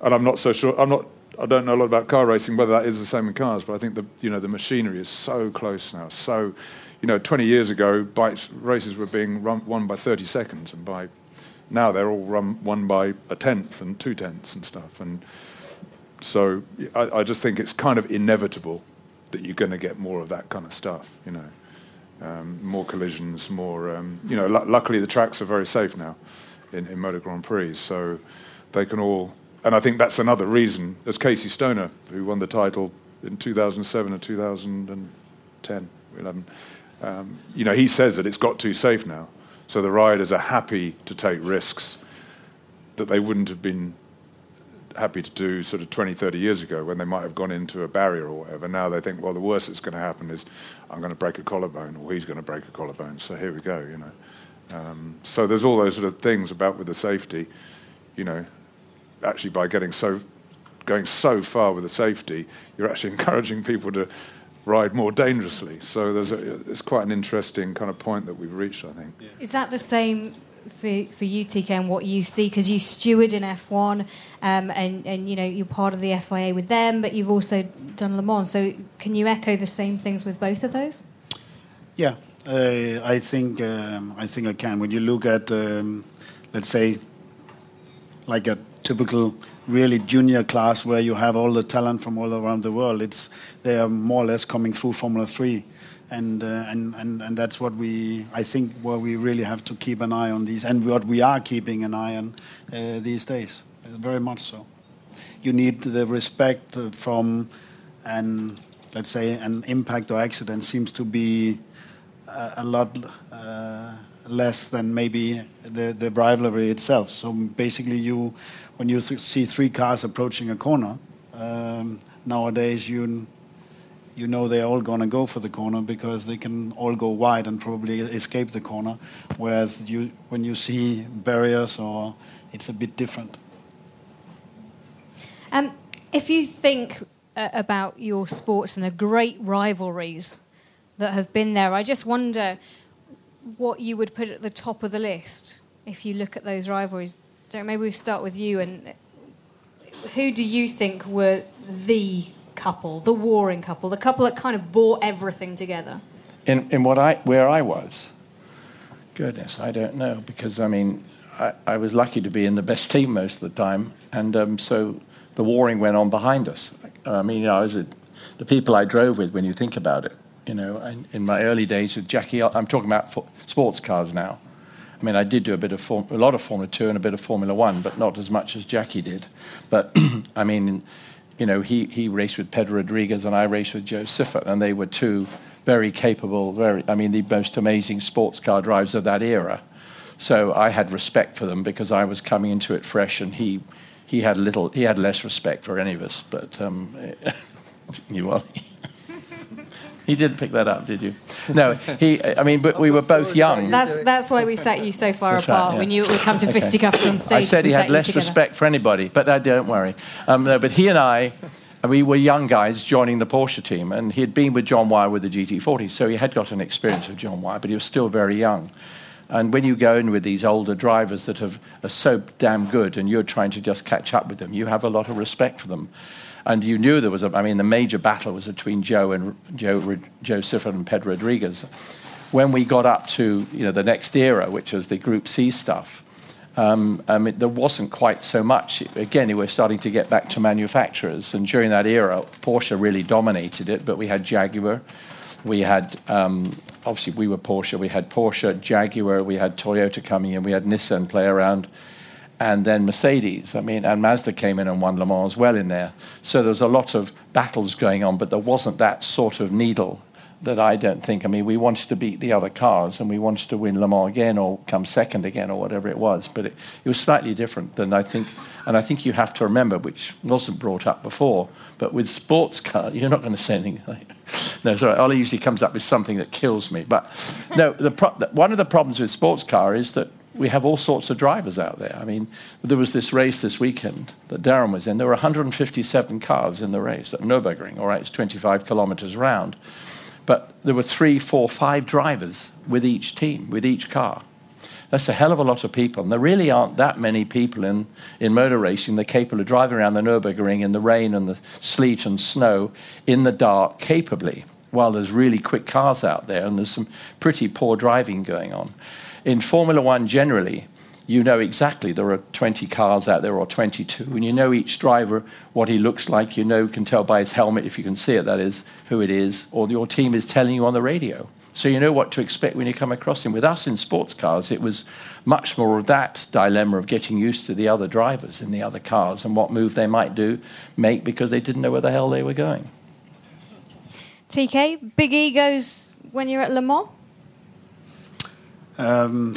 and I'm not so sure. I'm not. I don't know a lot about car racing, whether that is the same in cars, but I think the you know the machinery is so close now. So, you know, 20 years ago, bikes races were being run, won by 30 seconds, and by now they're all run, won by a tenth and two tenths and stuff. And so I, I just think it's kind of inevitable that you're going to get more of that kind of stuff, you know. Um, more collisions, more, um, you know, luckily the tracks are very safe now in, in Motor Grand Prix, so they can all, and I think that's another reason, as Casey Stoner, who won the title in 2007 and 2010, 11, um, you know, he says that it's got too safe now. So the riders are happy to take risks that they wouldn't have been happy to do sort of 20, 30 years ago when they might have gone into a barrier or whatever. Now they think, well, the worst that's going to happen is I'm going to break a collarbone or he's going to break a collarbone. So here we go, you know. Um, so there's all those sort of things about with the safety, you know, actually by getting so, going so far with the safety, you're actually encouraging people to ride more dangerously. So there's a, it's quite an interesting kind of point that we've reached, I think. Is that the same for, for you, TK, and what you see? Because you steward in F1, um, and, and you know you're part of the FIA with them, but you've also done Le Mans. So can you echo the same things with both of those? Yeah, uh, I think um, I think I can. When you look at, um, let's say, like a typical really junior class where you have all the talent from all around the world, it's they are more or less coming through Formula Three and, uh, and, and, and that's what we, I think, where we really have to keep an eye on these, and what we are keeping an eye on uh, these days, very much so. You need the respect from, and let's say, an impact or accident seems to be a, a lot uh, less than maybe the, the rivalry itself. So basically, you, when you th- see three cars approaching a corner, um, nowadays you you know they're all going to go for the corner because they can all go wide and probably escape the corner. Whereas you, when you see barriers, or it's a bit different. Um, if you think uh, about your sports and the great rivalries that have been there, I just wonder what you would put at the top of the list if you look at those rivalries. Don't, maybe we start with you and who do you think were the couple, the warring couple, the couple that kind of bore everything together? In, in what I, where I was? Goodness, I don't know, because I mean, I, I was lucky to be in the best team most of the time, and um, so the warring went on behind us. I mean, you know, I was a, the people I drove with when you think about it. You know, in, in my early days with Jackie, I'm talking about sports cars now. I mean, I did do a bit of form, a lot of Formula Two and a bit of Formula One, but not as much as Jackie did. But I mean, you know, he, he raced with Pedro Rodriguez and I raced with Jo Siffert, and they were two very capable, very, I mean, the most amazing sports car drivers of that era. So I had respect for them because I was coming into it fresh, and he, he had little, he had less respect for any of us. But um, you are. He didn't pick that up, did you? No, he. I mean, but we were both young. That's that's why we sat you so far that's apart. Right, yeah. We knew it would come to okay. fisticuffs on stage. I said he had less respect for anybody, but uh, don't worry. Um, no, but he and I. We were young guys joining the Porsche team, and he had been with John Wyer with the GT40, so he had got an experience of John Wyer, but he was still very young. And when you go in with these older drivers that have, are so damn good, and you're trying to just catch up with them, you have a lot of respect for them. And you knew there was a, I mean, the major battle was between Jo and Jo, Jo Siffert and Pedro Rodriguez. When we got up to, you know, the next era, which was the Group C stuff, um, I mean, there wasn't quite so much. Again, we were starting to get back to manufacturers, and during that era, Porsche really dominated it. But we had Jaguar, we had um, obviously we were Porsche, we had Porsche, Jaguar, we had Toyota coming in, we had Nissan play around, and then Mercedes. I mean, and Mazda came in and won Le Mans as well in there. So there was a lot of battles going on, but there wasn't that sort of needle that I don't think. I mean, we wanted to beat the other cars and we wanted to win Le Mans again or come second again or whatever it was. But it, it was slightly different than I think. And I think you have to remember, which wasn't brought up before, but with sports cars, you're not going to say anything like, no, sorry, Ollie usually comes up with something that kills me. But no, the pro- one of the problems with sports car is that we have all sorts of drivers out there. I mean, there was this race this weekend that Darren was in. There were 157 cars in the race at Nürburgring. All right, it's 25 kilometers round. But there were three, four, five drivers with each team, with each car. That's a hell of a lot of people. And there really aren't that many people in, in motor racing that are capable of driving around the Nürburgring in the rain and the sleet and snow in the dark capably, while there's really quick cars out there and there's some pretty poor driving going on in Formula One generally, you know exactly there are 20 cars out there or 22, and you know each driver what he looks like. You know, can tell by his helmet if you can see it, that is, who it is, or your team is telling you on the radio. So you know what to expect when you come across him. With us in sports cars, it was much more of that dilemma of getting used to the other drivers in the other cars and what move they might do, make because they didn't know where the hell they were going. TK, big egos when you're at Le Mans? Um,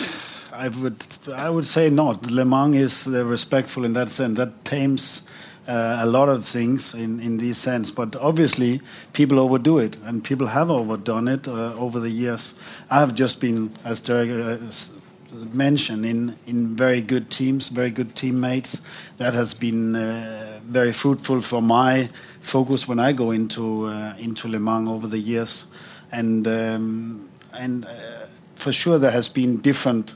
I would I would say not. Le Mans is uh, respectful in that sense. That tames uh, a lot of things in, in this sense. But obviously, people overdo it, and people have overdone it uh, over the years. I have just been, as Derek uh, mentioned, in, in very good teams, very good teammates. That has been uh, very fruitful for my focus when I go into into Le Mans over the years, and um, and for sure there has been different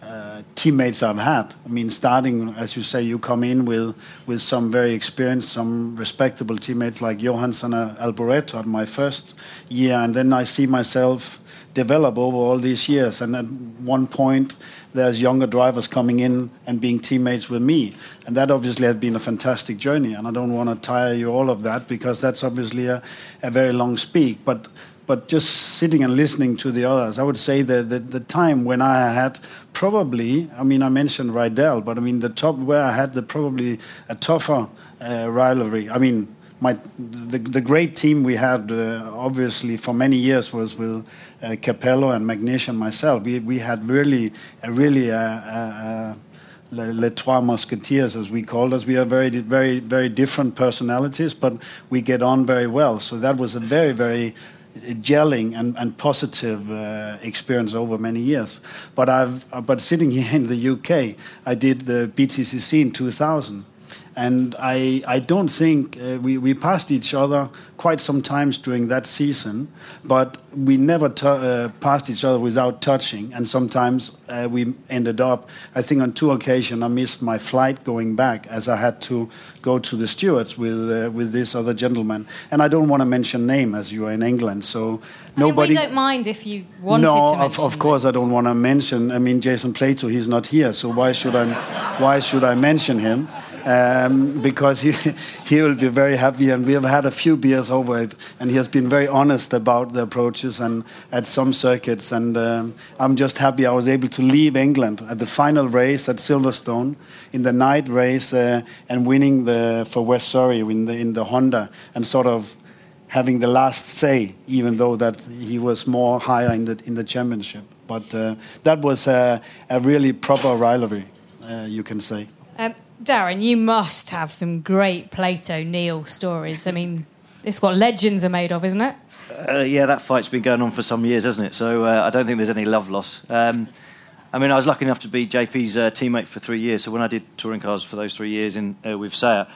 uh, teammates I've had. I mean, starting as you say, you come in with with some very experienced, some respectable teammates like Johansson Alboreto at my first year, and then I see myself develop over all these years. And at one point, there's younger drivers coming in and being teammates with me, and that obviously has been a fantastic journey. And I don't want to tire you all of that because that's obviously a, a very long speak, but but just sitting and listening to the others, I would say that the, the time when I had probably, I mean, I mentioned Rydell, but I mean, the top where I had the probably a tougher uh, rivalry. I mean, my the, the great team we had, uh, obviously, for many years was with uh, Capello and McNish and myself. We, we had really, a really, uh, uh, Les, les Trois Musketeers, as we called us. We are very, very, very different personalities, but we get on very well. So that was a very, very gelling and, and positive uh, experience over many years. But I've but sitting here in the UK, I did the BTCC in 2000, and I I don't think uh, we we passed each other quite some times during that season, but we never uh, passed each other without touching, and sometimes uh, we ended up. I think on two occasions I missed my flight going back as I had to go to the stewards with uh, with this other gentleman, and I don't want to mention name as you are in England, so nobody. I mean, we don't mind if you wanted no, to. No, of, of course I don't want to mention. I mean, Jason Plato, he's not here, so why should I? why should I mention him? Um, because he he will be very happy, and we have had a few beers over it, and he has been very honest about the approaches and at some circuits. And um, I'm just happy I was able to leave England at the final race at Silverstone in the night race uh, and winning the for West Surrey in the in the Honda and sort of having the last say, even though that he was more higher in the in the championship. But uh, that was a, a, really proper rivalry, uh, you can say. Um, Darren, you must have some great Plato Neal stories. I mean, it's what legends are made of, isn't it? Uh, yeah, that fight's been going on for some years, hasn't it? So uh, I don't think there's any love loss. Um, I mean, I was lucky enough to be JP's uh, teammate for three years. So when I did touring cars for those three years in uh, with SEAT,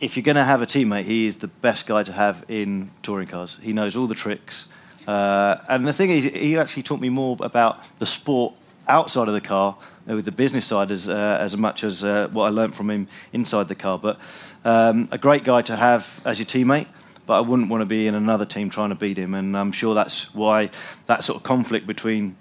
if you're going to have a teammate, he is the best guy to have in touring cars. He knows all the tricks. Uh, and the thing is, he actually taught me more about the sport outside of the car with the business side as uh, as much as uh, what I learned from him inside the car. But um, a great guy to have as your teammate. But I wouldn't want to be in another team trying to beat him, and I'm sure that's why that sort of conflict between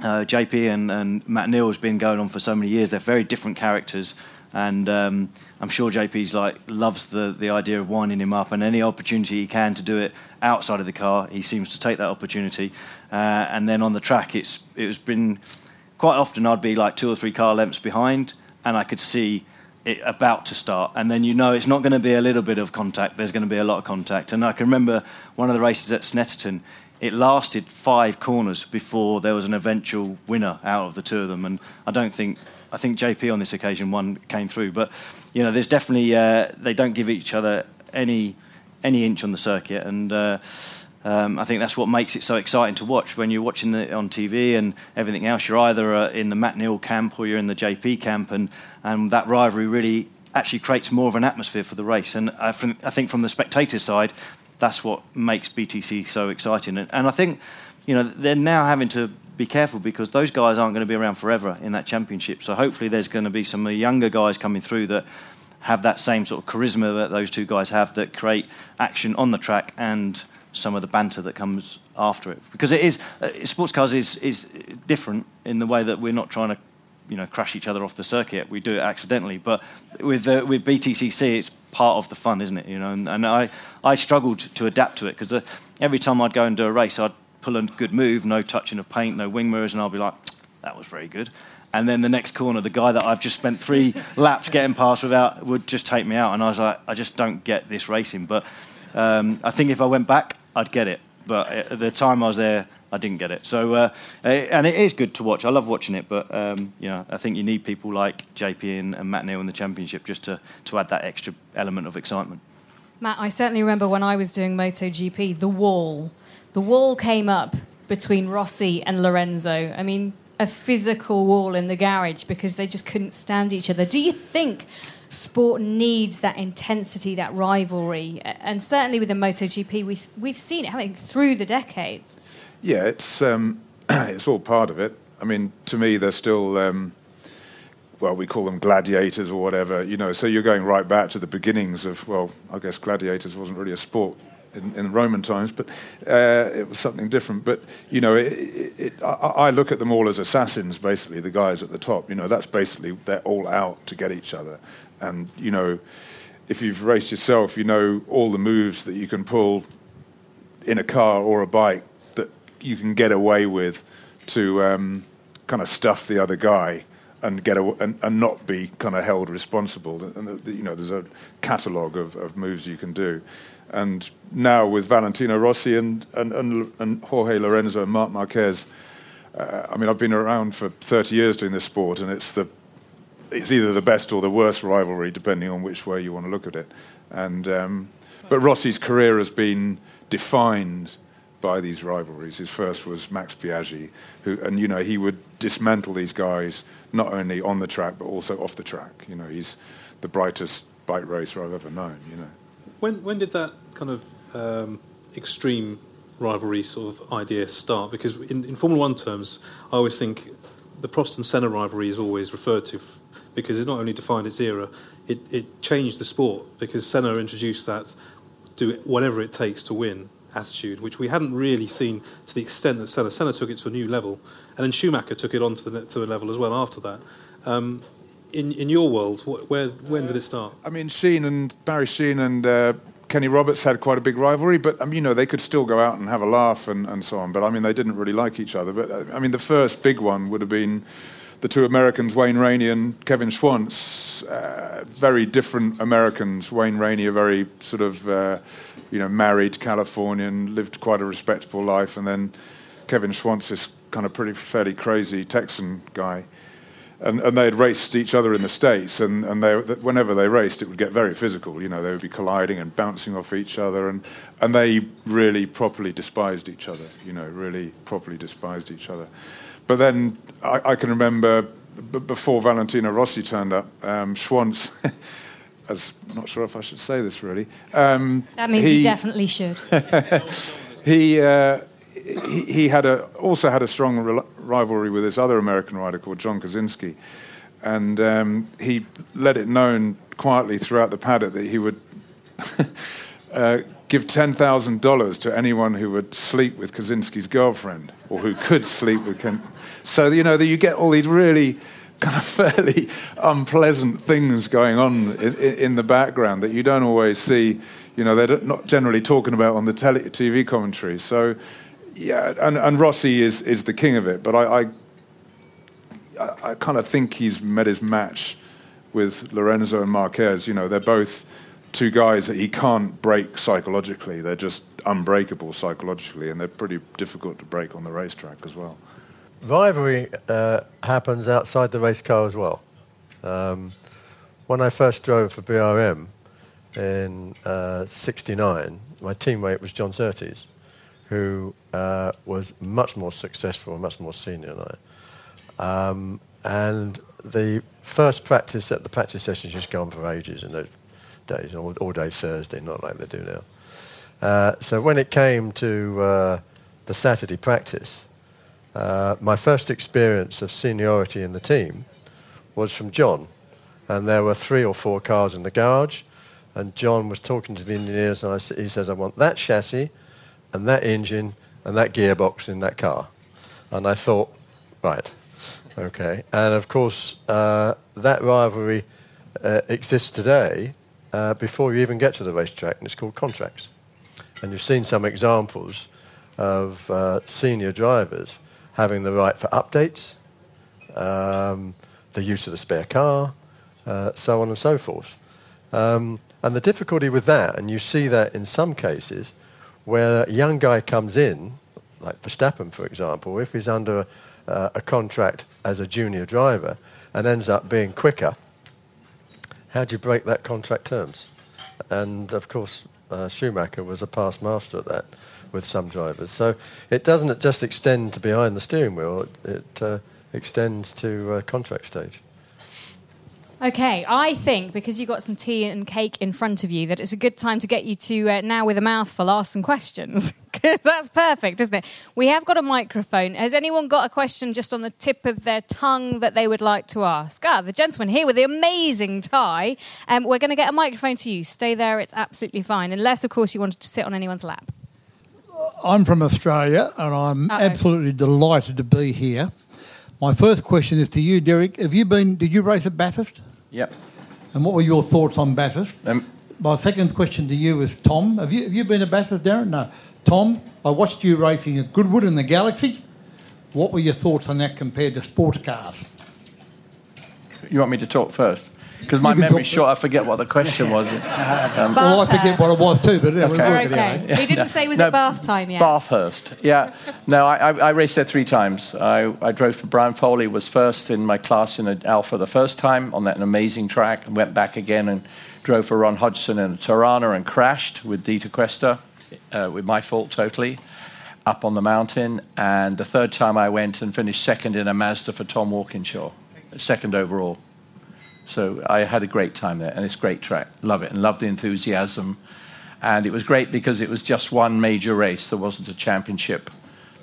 uh, JP and, and, Matt Neal has been going on for so many years. They're very different characters, and um, I'm sure JP's like loves the the idea of winding him up, and any opportunity he can to do it outside of the car, he seems to take that opportunity. Uh, and then on the track, it's it's been quite often I'd be like two or three car lengths behind, and I could see it about to start. And then you know it's not going to be a little bit of contact, there's going to be a lot of contact. And I can remember one of the races at Snetterton, it lasted five corners before there was an eventual winner out of the two of them. And I don't think, I think JP on this occasion one came through. But, you know, there's definitely, uh, they don't give each other any, any inch on the circuit. And, uh, um, I think that's what makes it so exciting to watch when you're watching it on TV and everything else. You're either uh, in the Matt Neal camp or you're in the JP camp, and, and that rivalry really actually creates more of an atmosphere for the race. And I, I think from the spectator side, that's what makes BTC so exciting. And, and I think you know they're now having to be careful because those guys aren't going to be around forever in that championship. So hopefully there's going to be some younger guys coming through that have that same sort of charisma that those two guys have that create action on the track and some of the banter that comes after it. Because it is, uh, sports cars is, is different in the way that we're not trying to you know crash each other off the circuit. We do it accidentally, but with uh, with BTCC, it's part of the fun, isn't it? You know, and, and I I struggled to adapt to it because uh, every time I'd go and do a race, I'd pull a good move, no touching of paint, no wing mirrors, and I'll be like, that was very good. And then the next corner, the guy that I've just spent three laps getting past without would just take me out, and I was like, I just don't get this racing. But um, I think if I went back, I'd get it. But at the time I was there, I didn't get it. So, uh, and it is good to watch. I love watching it, but um, you know, I think you need people like JP and, and Matt Neal in the championship just to, to add that extra element of excitement. Matt, I certainly remember when I was doing MotoGP, the wall, the wall came up between Rossi and Lorenzo. I mean, a physical wall in the garage because they just couldn't stand each other. Do you think sport needs that intensity, that rivalry? And certainly within MotoGP, we, we've seen it having through the decades. Yeah, it's um, it's all part of it. I mean, to me, they're still. Um, well, we call them gladiators or whatever, you know. So you're going right back to the beginnings of, well, I guess gladiators wasn't really a sport in, in Roman times, but uh, it was something different. But you know, it, it, I, I, look at them all as assassins, basically. The guys at the top, you know, that's basically they're all out to get each other, and you know, if you've raced yourself, you know all the moves that you can pull in a car or a bike that you can get away with to um, kind of stuff the other guy and get a, and, and not be kind of held responsible. And you know, there's a catalogue of, of moves you can do. And now with Valentino Rossi and, and, and, and Jorge Lorenzo and Marc Marquez, uh, I mean, I've been around for 30 years doing this sport, and it's the it's either the best or the worst rivalry, depending on which way you want to look at it. And um, but Rossi's career has been defined by these rivalries. His first was Max Biaggi, who, and you know, he would dismantle these guys not only on the track but also off the track. You know, he's the brightest bike racer I've ever known. You know. When when did that kind of um, extreme rivalry sort of idea start? Because in, in Formula One terms, I always think the Prost and Senna rivalry is always referred to because it not only defined its era, it, it changed the sport because Senna introduced that do whatever it takes to win attitude, which we hadn't really seen to the extent that Senna. Senna took it to a new level, and then Schumacher took it on to the, to the level as well after that. Um, in, in your world, where, when did it start? I mean, Sheene and Barry Sheene and uh, Kenny Roberts had quite a big rivalry, but um, you know they could still go out and have a laugh and, and so on. But I mean, they didn't really like each other. But uh, I mean, the first big one would have been the two Americans, Wayne Rainey and Kevin Schwantz, uh, very different Americans. Wayne Rainey, a very sort of, uh, you know, married Californian, lived quite a respectable life, and then Kevin Schwantz, this kind of pretty fairly crazy Texan guy. And, and they had raced each other in the States, and, and they, whenever they raced, it would get very physical. You know, they would be colliding and bouncing off each other, and, and they really properly despised each other, you know, really properly despised each other. But then I, I can remember b- before Valentino Rossi turned up, um, Schwantz. as I'm not sure if I should say this really. Um, that means he, you definitely should. he, uh, he, he had a also had a strong re- rivalry with this other American rider called John Kocinski, and um, he let it known quietly throughout the paddock that he would. uh, give $10,000 to anyone who would sleep with Kocinski's girlfriend or who could sleep with Ken. So, you know, that you get all these really kind of fairly unpleasant things going on in, in, the background that you don't always see. You know, they're not generally talking about on the tele- TV commentary. So, yeah, and, and Rossi is, is the king of it. But I, I, I kind of think he's met his match with Lorenzo and Marquez. You know, they're both two guys that he can't break psychologically. They're just unbreakable psychologically, and they're pretty difficult to break on the racetrack as well. Rivalry uh, happens outside the race car as well. Um, when I first drove for BRM in '69, uh, my teammate was John Surtees, who uh, was much more successful and much more senior than I. Um, and the first practice at the practice sessions used to go on for ages, and days, all, all day Thursday, not like they do now. Uh, so when it came to uh, the Saturday practice, uh, my first experience of seniority in the team was from John. And there were three or four cars in the garage, and John was talking to the engineers, and I, he says, I want that chassis and that engine and that gearbox in that car. And I thought, right, Okay, and of course, uh, that rivalry uh, exists today uh, before you even get to the racetrack, and it's called contracts. And you've seen some examples of uh, senior drivers having the right for updates, um, the use of the spare car, uh, so on and so forth. Um, and the difficulty with that, and you see that in some cases, where a young guy comes in, like Verstappen, for example, if he's under uh, a contract as a junior driver and ends up being quicker, how do you break that contract terms? And of course, uh, Schumacher was a past master at that with some drivers. So it doesn't just extend to behind the steering wheel, it, uh, extends to uh, contract stage. Okay, I think because you've got some tea and cake in front of you, that it's a good time to get you to uh, now with a mouthful ask some questions. Because that's perfect, isn't it? We have got a microphone. Has anyone got a question just on the tip of their tongue that they would like to ask? Ah, the gentleman here with the amazing tie. Um, we're going to get a microphone to you. Stay there, it's absolutely fine. Unless, of course, you wanted to sit on anyone's lap. I'm from Australia and I'm Uh-oh. absolutely delighted to be here. My first question is to you, Derek. Have you been? Did you race at Bathurst? Yep. And what were your thoughts on Bathurst? Um, My second question to you is Tom. Have you have you been to Bathurst, Darren? No. Tom, I watched you racing at Goodwood in the Galaxie. What were your thoughts on that compared to sports cars? you want me to talk first? Because my You memory's short, I forget what the question was. Um, well, I forget what it was too, but yeah, we'll Okay. work it. Okay. eh? He didn't No, say was no, it bath time yet. Bathurst, yeah. No, I, I, I raced there three times. I, I drove for Brian Foley, was first in my class in an Alfa the first time on that amazing track, and went back again and drove for Ron Hodgson in a Torana and crashed with Dieter Quester, uh, with my fault totally, up on the mountain. And the third time I went and finished second in a Mazda for Tom Walkinshaw, second overall. So I had a great time there, and it's a great track. Love it, and love the enthusiasm. And it was great because it was just one major race. There wasn't a championship.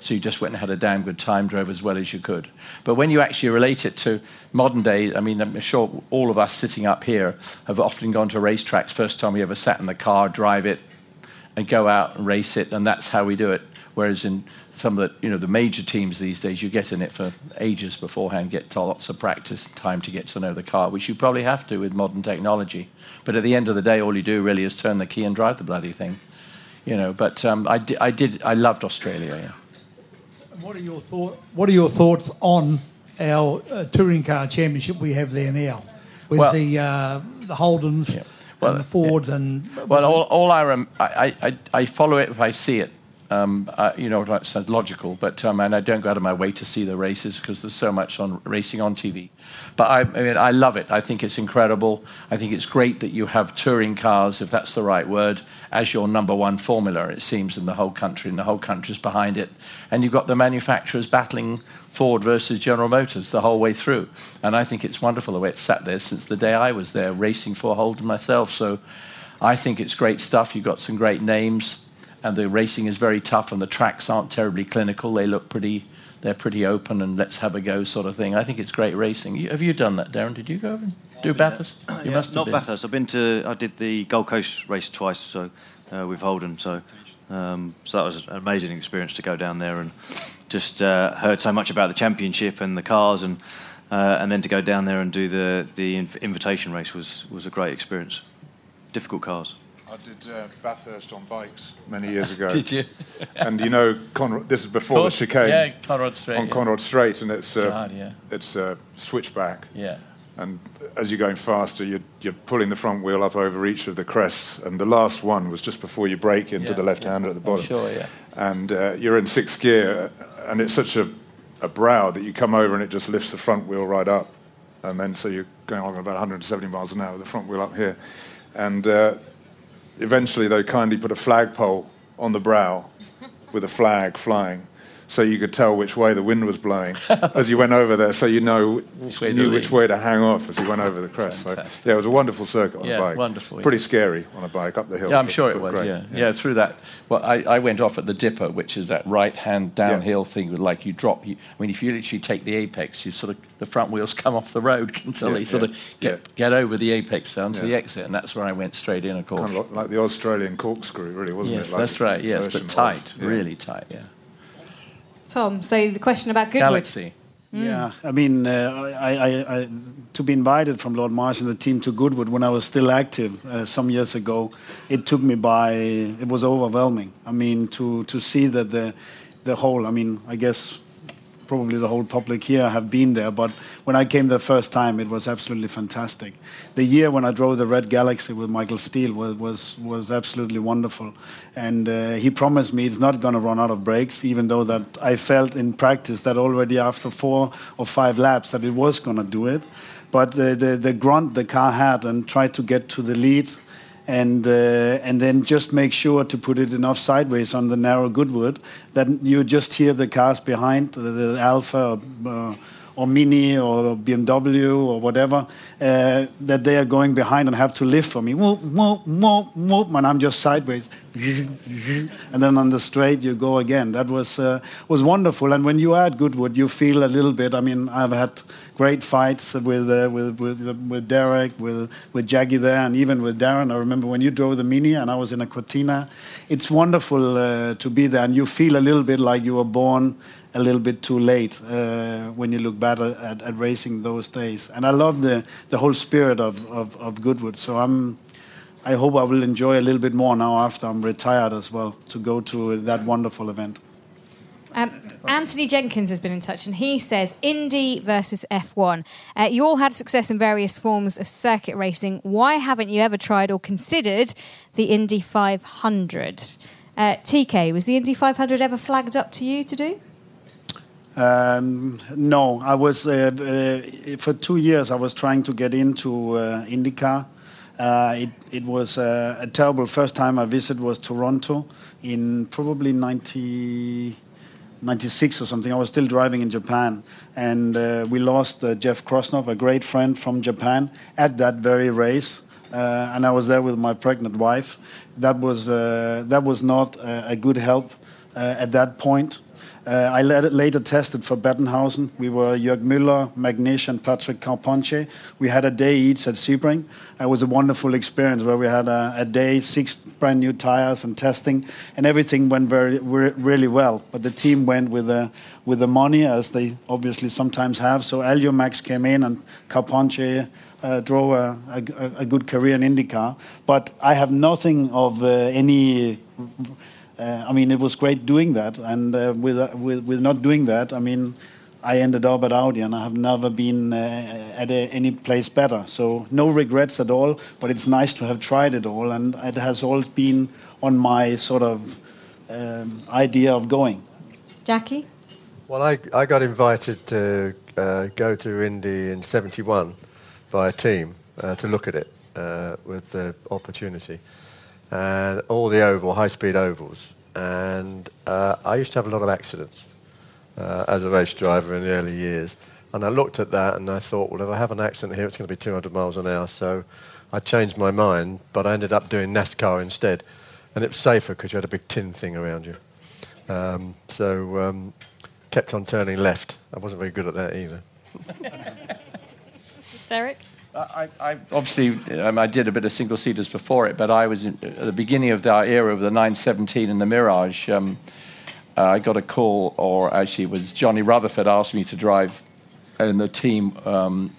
So you just went and had a damn good time, drove as well as you could. But when you actually relate it to modern day, I mean, I'm sure all of us sitting up here have often gone to racetracks. First time we ever sat in the car, drive it, and go out and race it, and that's how we do it. Whereas in some of the you know the major teams these days, you get in it for ages beforehand, get lots of practice, time to get to know the car, which you probably have to with modern technology. But at the end of the day, all you do really is turn the key and drive the bloody thing, you know. But um, I, di- I did, I loved Australia. Yeah. What are your thought? What are your thoughts on our uh, touring car championship we have there now, with Well- the uh, the Holdens Yeah. Well, and the Fords and Well, all, all I, rem- I, I, I follow it if I see it. Um, uh, you know, it sounds logical, but um, and I don't go out of my way to see the races because there's so much on racing on TV. But I, I mean, I love it. I think it's incredible. I think it's great that you have touring cars, if that's the right word, as your number one formula. It seems in the whole country, and the whole country's behind it. And you've got the manufacturers battling Ford versus General Motors the whole way through. And I think it's wonderful the way it's sat there since the day I was there racing for Holden myself. So I think it's great stuff. You've got some great names, and the racing is very tough, and the tracks aren't terribly clinical. They look pretty, they're pretty open, and let's have a go sort of thing. I think it's great racing. You, have you done that, Darren? Did you go over and do Bathurst? You Yeah, must have not been. Bathurst. I've been to. I did the Gold Coast race twice, so uh, with Holden. So, um, so that was an amazing experience to go down there and just uh, heard so much about the championship and the cars, and uh, and then to go down there and do the the inv- invitation race was was a great experience. Difficult cars. I did uh, Bathurst on bikes many years ago. Did you? And you know, Conrod, this is before the chicane Yeah, Conrod Straight. on yeah. Conrod Straight, and it's uh, God, yeah. it's a switchback. Yeah. And as you're going faster, you're, you're pulling the front wheel up over each of the crests. And the last one was just before you break into Yeah, the left-hander at the bottom. sure, yeah. And uh, you're in sixth gear, and it's such a, a brow that you come over and it just lifts the front wheel right up. And then so you're going along at about 170 miles an hour with the front wheel up here. And uh, eventually they kindly put a flagpole on the brow with a flag flying. So you could tell which way the wind was blowing as you went over there, so you know Which knew which way to hang off as you went over the crest. So, yeah, it was a wonderful circuit on Yeah, a bike. wonderful, Pretty yeah. scary on a bike up the hill. Yeah, I'm but- sure it was. great. Yeah. yeah, Through that, well, I, I went off at the Dipper, which is that right-hand downhill thing. Like you drop. You, I mean, if you literally take the apex, you sort of the front wheels come off the road until Yeah, they sort yeah, of get yeah. get over the apex down to the exit, and that's where I went straight in. Of course. Kind of like the Australian corkscrew, really, wasn't yes, it? Like that's right. Yes, but of- tight, yeah. really tight. Yeah. Tom, so the question about Goodwood. Galaxie. Yeah, I mean, uh, I, I, I, to be invited from Lord March and the team to Goodwood when I was still active uh, some years ago, it took me by. It was overwhelming. I mean, to to see that the the whole. I mean, I guess probably the whole public here have been there. But when I came the first time, it was absolutely fantastic. The year when I drove the Red Galaxie with Michael Steele was was, was absolutely wonderful, and uh, he promised me it's not going to run out of brakes. Even though that I felt in practice that already after four or five laps that it was going to do it, but the, the the grunt the car had and tried to get to the lead and uh, and then just make sure to put it enough sideways on the narrow Goodwood that you just hear the cars behind the, the Alfa uh, or Mini or BMW or whatever uh, that they are going behind and have to lift for me. Whoop, whoop, whoop, whoop, and I'm just sideways. and then on the straight you go again. That was uh, was wonderful. And when you are at Goodwood, you feel a little bit. I mean, I've had great fights with uh, with with, with Derek, with with Jackie there, and even with Darren. I remember when you drove the Mini and I was in a Cortina. It's wonderful uh, to be there, and you feel a little bit like you were born a little bit too late uh, when you look back at, at, racing those days. And I love the the whole spirit of, of, of Goodwood. So I'm I hope I will enjoy a little bit more now after I'm retired as well to go to that wonderful event. Um, Anthony Jenkins has been in touch and he says Indy versus F1. Uh, you all had success in various forms of circuit racing. Why haven't you ever tried or considered the Indy 500? Uh, TK, was the Indy 500 ever flagged up to you to do? Um, no, I was uh, uh, for two years. I was trying to get into uh, IndyCar, it, it was a terrible first time I visited was Toronto in probably 90, 96 or something. I was still driving in Japan, and uh, we lost uh, Jeff Krosnoff, a great friend from Japan, at that very race. Uh, and I was there with my pregnant wife. That was that was not a good help at that point. Uh, I later tested for Bettenhausen. We were Jörg Müller, McNish, and Patrick Carpentier. We had a day each at Sebring. It was a wonderful experience where we had a, a, day, six brand new tires and testing, and everything went very, really well. But the team went with the, with the money, as they obviously sometimes have. So Alumax came in, and Carponche uh, drove a, a, a, good career in IndyCar. But I have nothing of uh, any uh, I mean, it was great doing that, and uh, with, uh, with, with not doing that, I mean, I ended up at Audi, and I have never been uh, at a, any place better. So no regrets at all. But it's nice to have tried it all, and it has all been on my sort of um, idea of going. Jackie. Well, I I got invited to uh, go to Indy in '71 by a team uh, to look at it with the opportunity and all the oval, high-speed ovals. And uh, I used to have a lot of accidents uh, as a race driver in the early years. And I looked at that and I thought, well, if I have an accident here, it's going to be 200 miles an hour. So I changed my mind, but I ended up doing NASCAR instead. And it was safer because you had a big tin thing around you. Um, so um, kept on turning left. I wasn't very good at that either. Derek? I, I obviously um, I did a bit of single seaters before it, but I was in, at the beginning of our era of the 917 and the Mirage. Um, uh, I got a call, or actually, it was Johnny Rutherford asked me to drive in the team. Um,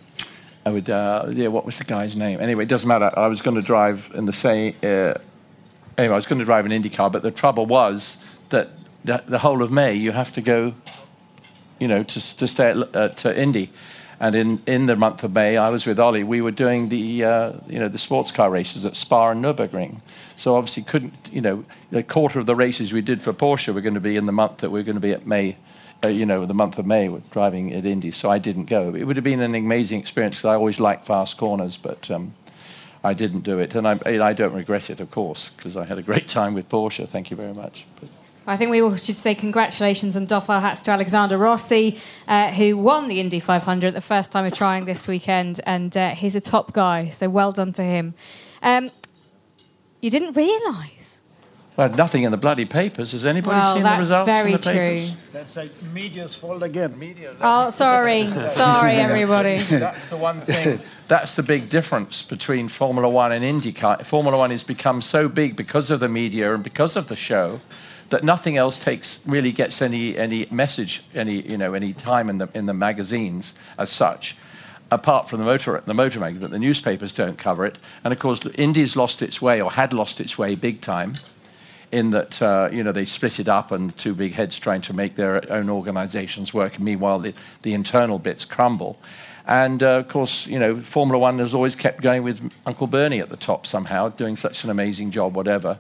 I would, uh, yeah, what was the guy's name? Anyway, it doesn't matter. I was going to drive in the same. Uh, anyway, I was going to drive an IndyCar, but the trouble was that the, the whole of May you have to go, you know, to, to stay at, uh, to Indy. And in, in the month of May, I was with Ollie. We were doing the uh, you know the sports car races at Spa and Nurburgring. So obviously couldn't you know a quarter of the races we did for Porsche were going to be in the month that we are going to be at May. Uh, you know, the month of May, driving at Indy, so I didn't go. It would have been an amazing experience because I always like fast corners, but um, I didn't do it, and I, I don't regret it, of course, because I had a great time with Porsche. Thank you very much. But I think we all should say congratulations and doff our hats to Alexander Rossi, uh, who won the Indy 500 the first time of trying this weekend, and uh, he's a top guy, so well done to him. Um, you didn't realise Well, nothing in the bloody papers. Has anybody Well, seen the that's results very in the papers? true. That's like media's fault again. Media. Oh, sorry. sorry, everybody. That's the one thing. That's the big difference between Formula One and IndyCar. Formula One has become so big because of the media and because of the show that nothing else takes really gets any any message, any you know, any time in the in the magazines as such. Apart from the motor, the motor mag, that the newspapers don't cover it, and of course, Indy's lost its way or had lost its way big time in that uh, you know they split it up and two big heads trying to make their own organisations work. and Meanwhile, the, the internal bits crumble. And uh, of course, you know, Formula One has always kept going with Uncle Bernie at the top somehow, doing such an amazing job, whatever.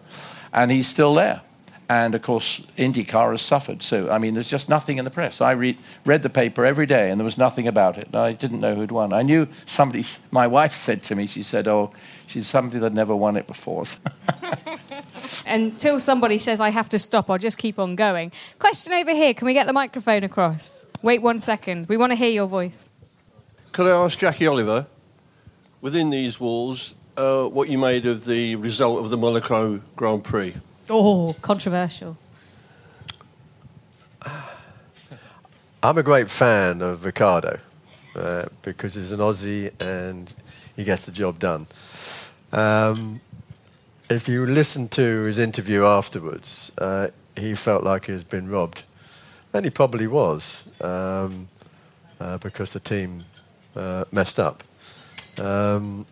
And he's still there. And of course, IndyCar has suffered. So, I mean, there's just nothing in the press. I read, read the paper every day and there was nothing about it. I didn't know who'd won. I knew somebody, my wife said to me, she said, oh, she's somebody that never won it before. Until somebody says I have to stop, I'll just keep on going. Question over here. Can we get the microphone across? Wait one second. We want to hear your voice. Could I ask Jackie Oliver, within these walls, uh, what you made of the result of the Monaco Grand Prix? Oh, controversial. I'm a great fan of Ricciardo uh, because he's an Aussie and he gets the job done. Um, if you listen to his interview afterwards, uh, he felt like he has been robbed, and he probably was um, uh, because the team uh, messed up. Um,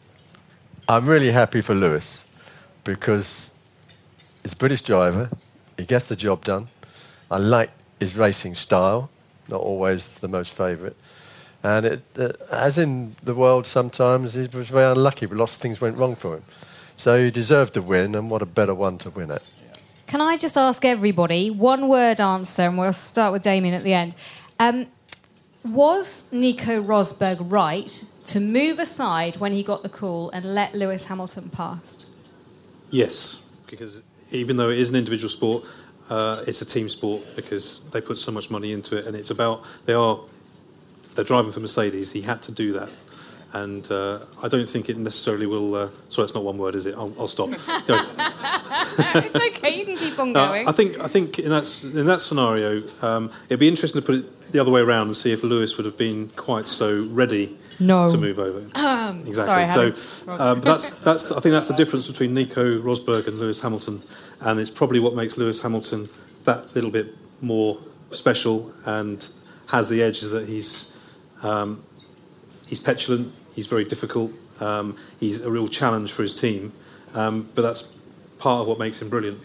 I'm really happy for Lewis because he's a British driver. He gets the job done. I like his racing style, not always the most favourite. And it, uh, as in the world, sometimes he was very unlucky, but lots of things went wrong for him. So he deserved to win, and what a better one to win it. Can I just ask everybody one word answer, and we'll start with Damien at the end. Um, was Nico Rosberg right to move aside when he got the call and let Lewis Hamilton past? Yes, because even though it is an individual sport, uh, it's a team sport because they put so much money into it, and it's about they are they're driving for Mercedes. He had to do that, and uh, I don't think it necessarily will. Uh, sorry, it's not one word, is it? I'll, I'll stop. It's okay, you can keep on No, going. I think I think in that in that scenario, um, it'd be interesting to put it the other way around and see if Lewis would have been quite so ready No. to move over. exactly. sorry, so um, that's that's I think that's the difference between Nico Rosberg and Lewis Hamilton, and it's probably what makes Lewis Hamilton that little bit more special and has the edge is that he's um, he's petulant, he's very difficult, um, he's a real challenge for his team, um, but that's part of what makes him brilliant.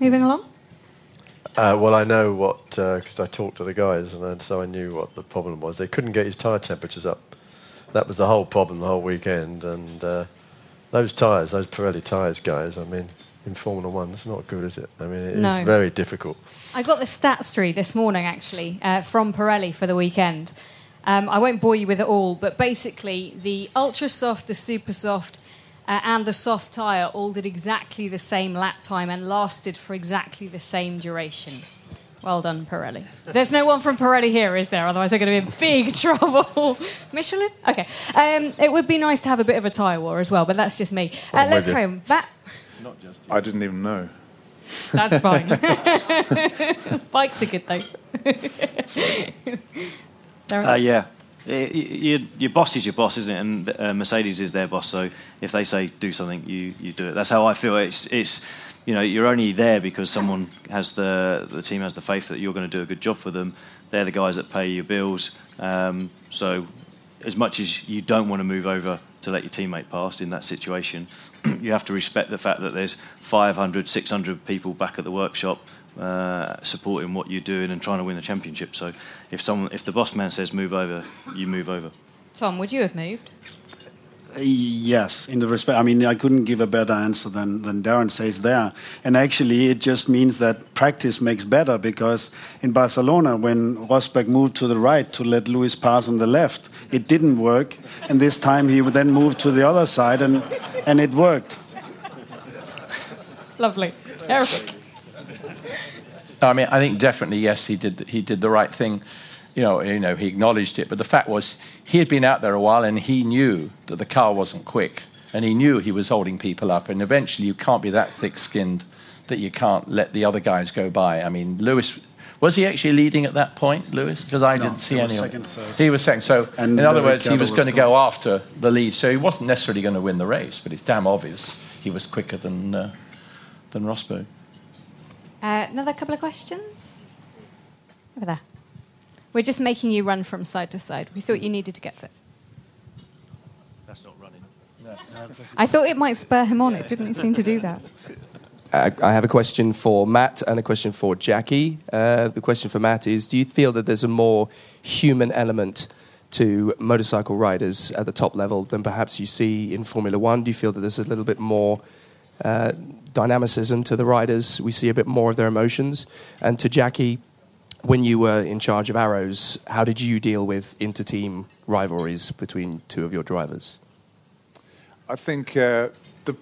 Moving along. Uh, well, I know what, because I talked to the guys, and then, so I knew what the problem was. They couldn't get his tyre temperatures up. That was the whole problem the whole weekend. And uh, those tyres, those Pirelli tyres, guys, I mean, in Formula One, it's not good, is it? I mean, it is No. very difficult. I got the stats through this morning, actually, uh, from Pirelli for the weekend. Um, I won't bore you with it all, but basically, the ultra soft, the super soft, uh, and the soft tyre all did exactly the same lap time and lasted for exactly the same duration. Well done, Pirelli. There's no one from Pirelli here, is there? Otherwise, they're going to be in big trouble. Michelin? Okay. Um, it would be nice to have a bit of a tyre war as well, but that's just me. Uh, let's with you. carry on. That, I didn't even know. that's fine. Bikes are good, though. Darren? Uh, yeah. Y- Your, your boss is your boss, isn't it? And uh, Mercedes is their boss. So if they say do something, you, you do it. That's how I feel. It's, it's you know you're only there because someone has the the team has the faith that you're going to do a good job for them. They're the guys that pay your bills. Um, so as much as you don't want to move over to let your teammate pass in that situation, you have to respect the fact that there's 500, 600 people back at the workshop uh, supporting what you're doing and trying to win the championship. So if someone, if the boss man says move over, you move over. Tom, would you have moved? Yes, in the respect. I mean, I couldn't give a better answer than, than Darren says there. And actually, it just means that practice makes better because in Barcelona, when Rosberg moved to the right to let Lewis pass on the left, it didn't work. And this time he would then moved to the other side and, and it worked. Lovely. Eric. I mean, I think definitely yes, he did. He did the right thing. You know, you know, he acknowledged it. But the fact was, he had been out there a while, and he knew that the car wasn't quick. and he knew he was holding people up. And eventually, you can't be that thick-skinned that you can't let the other guys go by. I mean, Lewis was he actually leading at that point, Lewis? Because I No, didn't see any. of- second, so- He was second. So, And, in other words, he was was going to go after the lead. So he wasn't necessarily going to win the race, but it's damn obvious he was quicker than uh, than Rosberg. Uh, another couple of questions? Over there. We're just making you run from side to side. We thought you needed to get fit. That's not running. I thought it might spur him on. It didn't seem to do that. I I have a question for Mat and a question for Jackie. Uh, the question for Mat is Do you feel that there's a more human element to motorcycle riders at the top level than perhaps you see in Formula One? Do you feel that there's a little bit more uh, dynamicism to the riders? We see a bit more of their emotions? And to Jackie, when you were in charge of Arrows, how did you deal with inter team rivalries between two of your drivers? I think uh, the,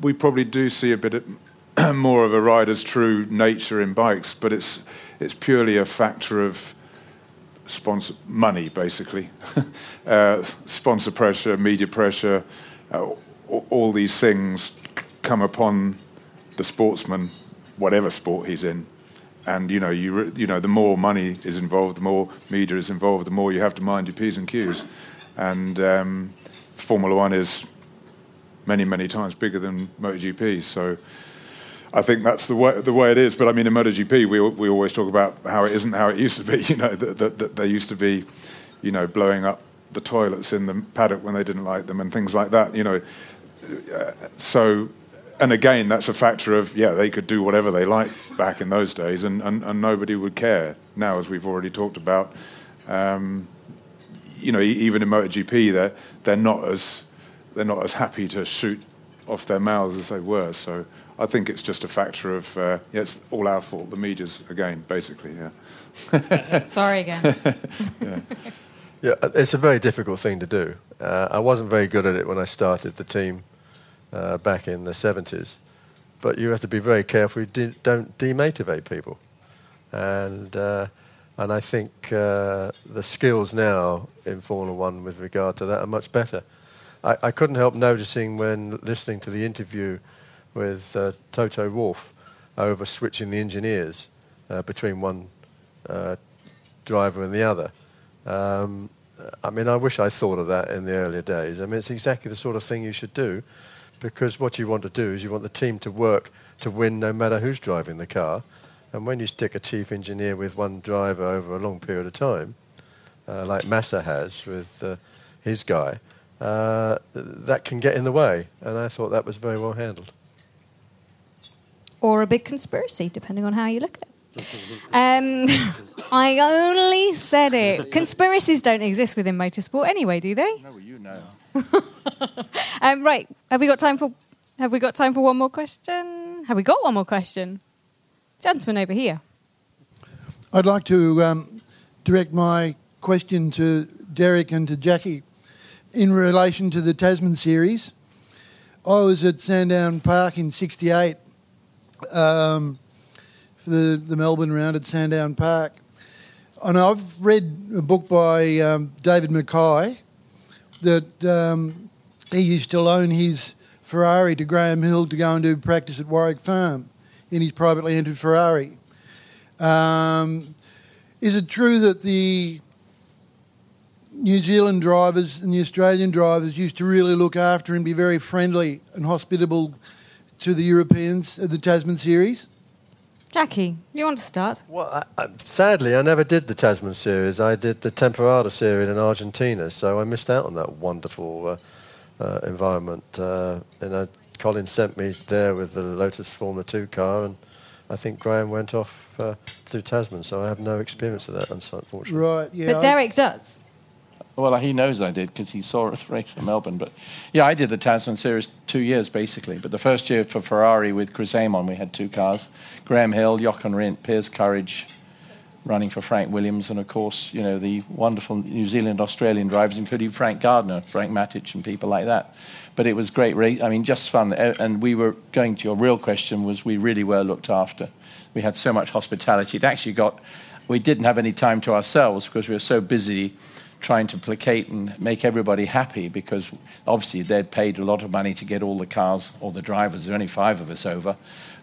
we probably do see a bit of, more of a rider's true nature in bikes, but it's it's purely a factor of sponsor money, basically, uh, sponsor pressure, media pressure, uh, all, all these things come upon the sportsman, whatever sport he's in. And you know, you you know, the more money is involved, the more media is involved, the more you have to mind your p's and q's. And um, Formula One is many, many times bigger than MotoGP. So I think that's the way, the way it is. But I mean, in MotoGP, we, we always talk about how it isn't how it used to be. You know, that, that, that they used to be, you know, blowing up the toilets in the paddock when they didn't like them and things like that. You know, uh, so. And again, that's a factor of yeah, they could do whatever they like back in those days, and, and, and nobody would care. Now, as we've already talked about, um, you know, e- even in MotoGP, they're they're not as they're not as happy to shoot off their mouths as they were. So I think it's just a factor of uh, yeah, it's all our fault. The media's again, basically, yeah. Sorry again. Yeah, it's a very difficult thing to do. Uh, I wasn't very good at it when I started the team uh, back in the 70s, but you have to be very careful you de- don't demotivate people. And, uh, and I think uh, the skills now in Formula One with regard to that are much better. I, I couldn't help noticing when listening to the interview with uh, Toto Wolff over switching the engineers uh, between one uh, driver and the other. Um, I mean, I wish I thought of that in the earlier days. I mean, it's exactly the sort of thing you should do because what you want to do is you want the team to work to win no matter who's driving the car. And when you stick a chief engineer with one driver over a long period of time, uh, like Massa has with uh, his guy, uh, that can get in the way. And I thought that was very well handled. or a big conspiracy, depending on how you look at it. Um, I only said it. Conspiracies don't exist within motorsport anyway, do they? No, you know. Um, right. Have we got time for? Have we got time for one more question? Have we got one more question? Gentleman over here. I'd like to um, direct my question to Derek and to Jackie in relation to the Tasman series. I was at Sandown Park in '68 um, for the, the Melbourne round at Sandown Park, and I've read a book by um, David McKay that um, he used to loan his Ferrari to Graham Hill to go and do practice at Warwick Farm in his privately entered Ferrari. Um, is it true that the New Zealand drivers and the Australian drivers used to really look after and be very friendly and hospitable to the Europeans at the Tasman series? Jackie, you want to start? Well, I, I, sadly, I never did the Tasman series. I did the Temporada series in Argentina, so I missed out on that wonderful uh, uh, environment. Uh, and uh, Colin sent me there with the Lotus Formula 2 car, and I think Graham went off uh, to Tasman, so I have no experience of that, unfortunately. Right, yeah. but Derek does. Well, he knows I did because he saw us race in Melbourne. But yeah, I did the Tasman Series two years basically. But the first year for Ferrari with Chris Amon, we had two cars: Graham Hill, Jochen Rindt, Piers Courage, running for Frank Williams, and of course, you know the wonderful New Zealand Australian drivers, including Frank Gardner, Frank Matich, and people like that. But it was great race. I mean, just fun. And we were going to your real question was we really were looked after. We had so much hospitality. It actually got. We didn't have any time to ourselves because we were so busy trying to placate and make everybody happy because obviously they'd paid a lot of money to get all the cars or the drivers. There were only five of us over,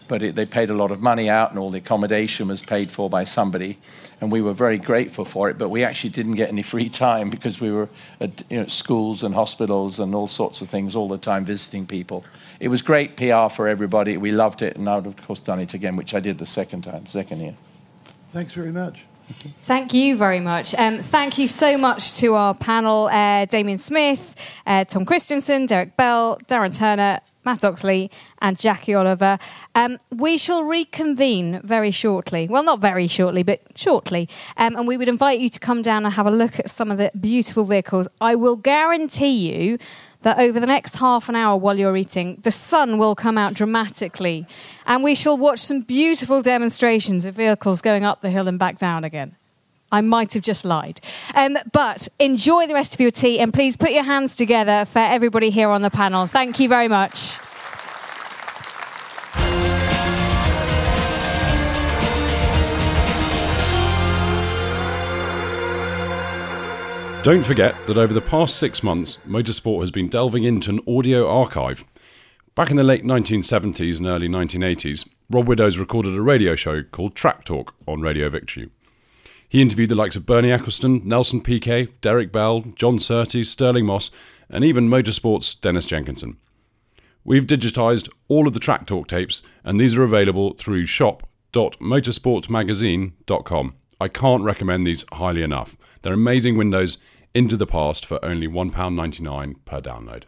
but it, they paid a lot of money out and all the accommodation was paid for by somebody. And we were very grateful for it, but we actually didn't get any free time because we were at you know, schools and hospitals and all sorts of things all the time visiting people. It was great PR for everybody. We loved it, and I would, of course, done it again, which I did the second time, second year. Thanks very much. Thank you very much. Um, thank you so much to our panel uh, Damien Smith, uh, Tom Kristensen, Derek Bell, Darren Turner, Mat Oxley, and Jackie Oliver. Um, we shall reconvene very shortly. Well, not very shortly, but shortly. Um, and we would invite you to come down and have a look at some of the beautiful vehicles. I will guarantee you that over the next half an hour while you're eating, the sun will come out dramatically, and we shall watch some beautiful demonstrations of vehicles going up the hill and back down again. I might have just lied. Um, but enjoy the rest of your tea and please put your hands together for everybody here on the panel. Thank you very much. Don't forget that over the past six months, Motorsport has been delving into an audio archive. Back in the late 1970s and early 1980s, Rob Widdows recorded a radio show called Track Talk on Radio Victory. He interviewed the likes of Bernie Ecclestone, Nelson Piquet, Derek Bell, John Surtees, Stirling Moss, and even Motorsport's Denis Jenkinson. We've digitised all of the Track Talk tapes, and these are available through shop.motorsportmagazine.com. I can't recommend these highly enough. They're amazing windows into the past for only £1.99 per download.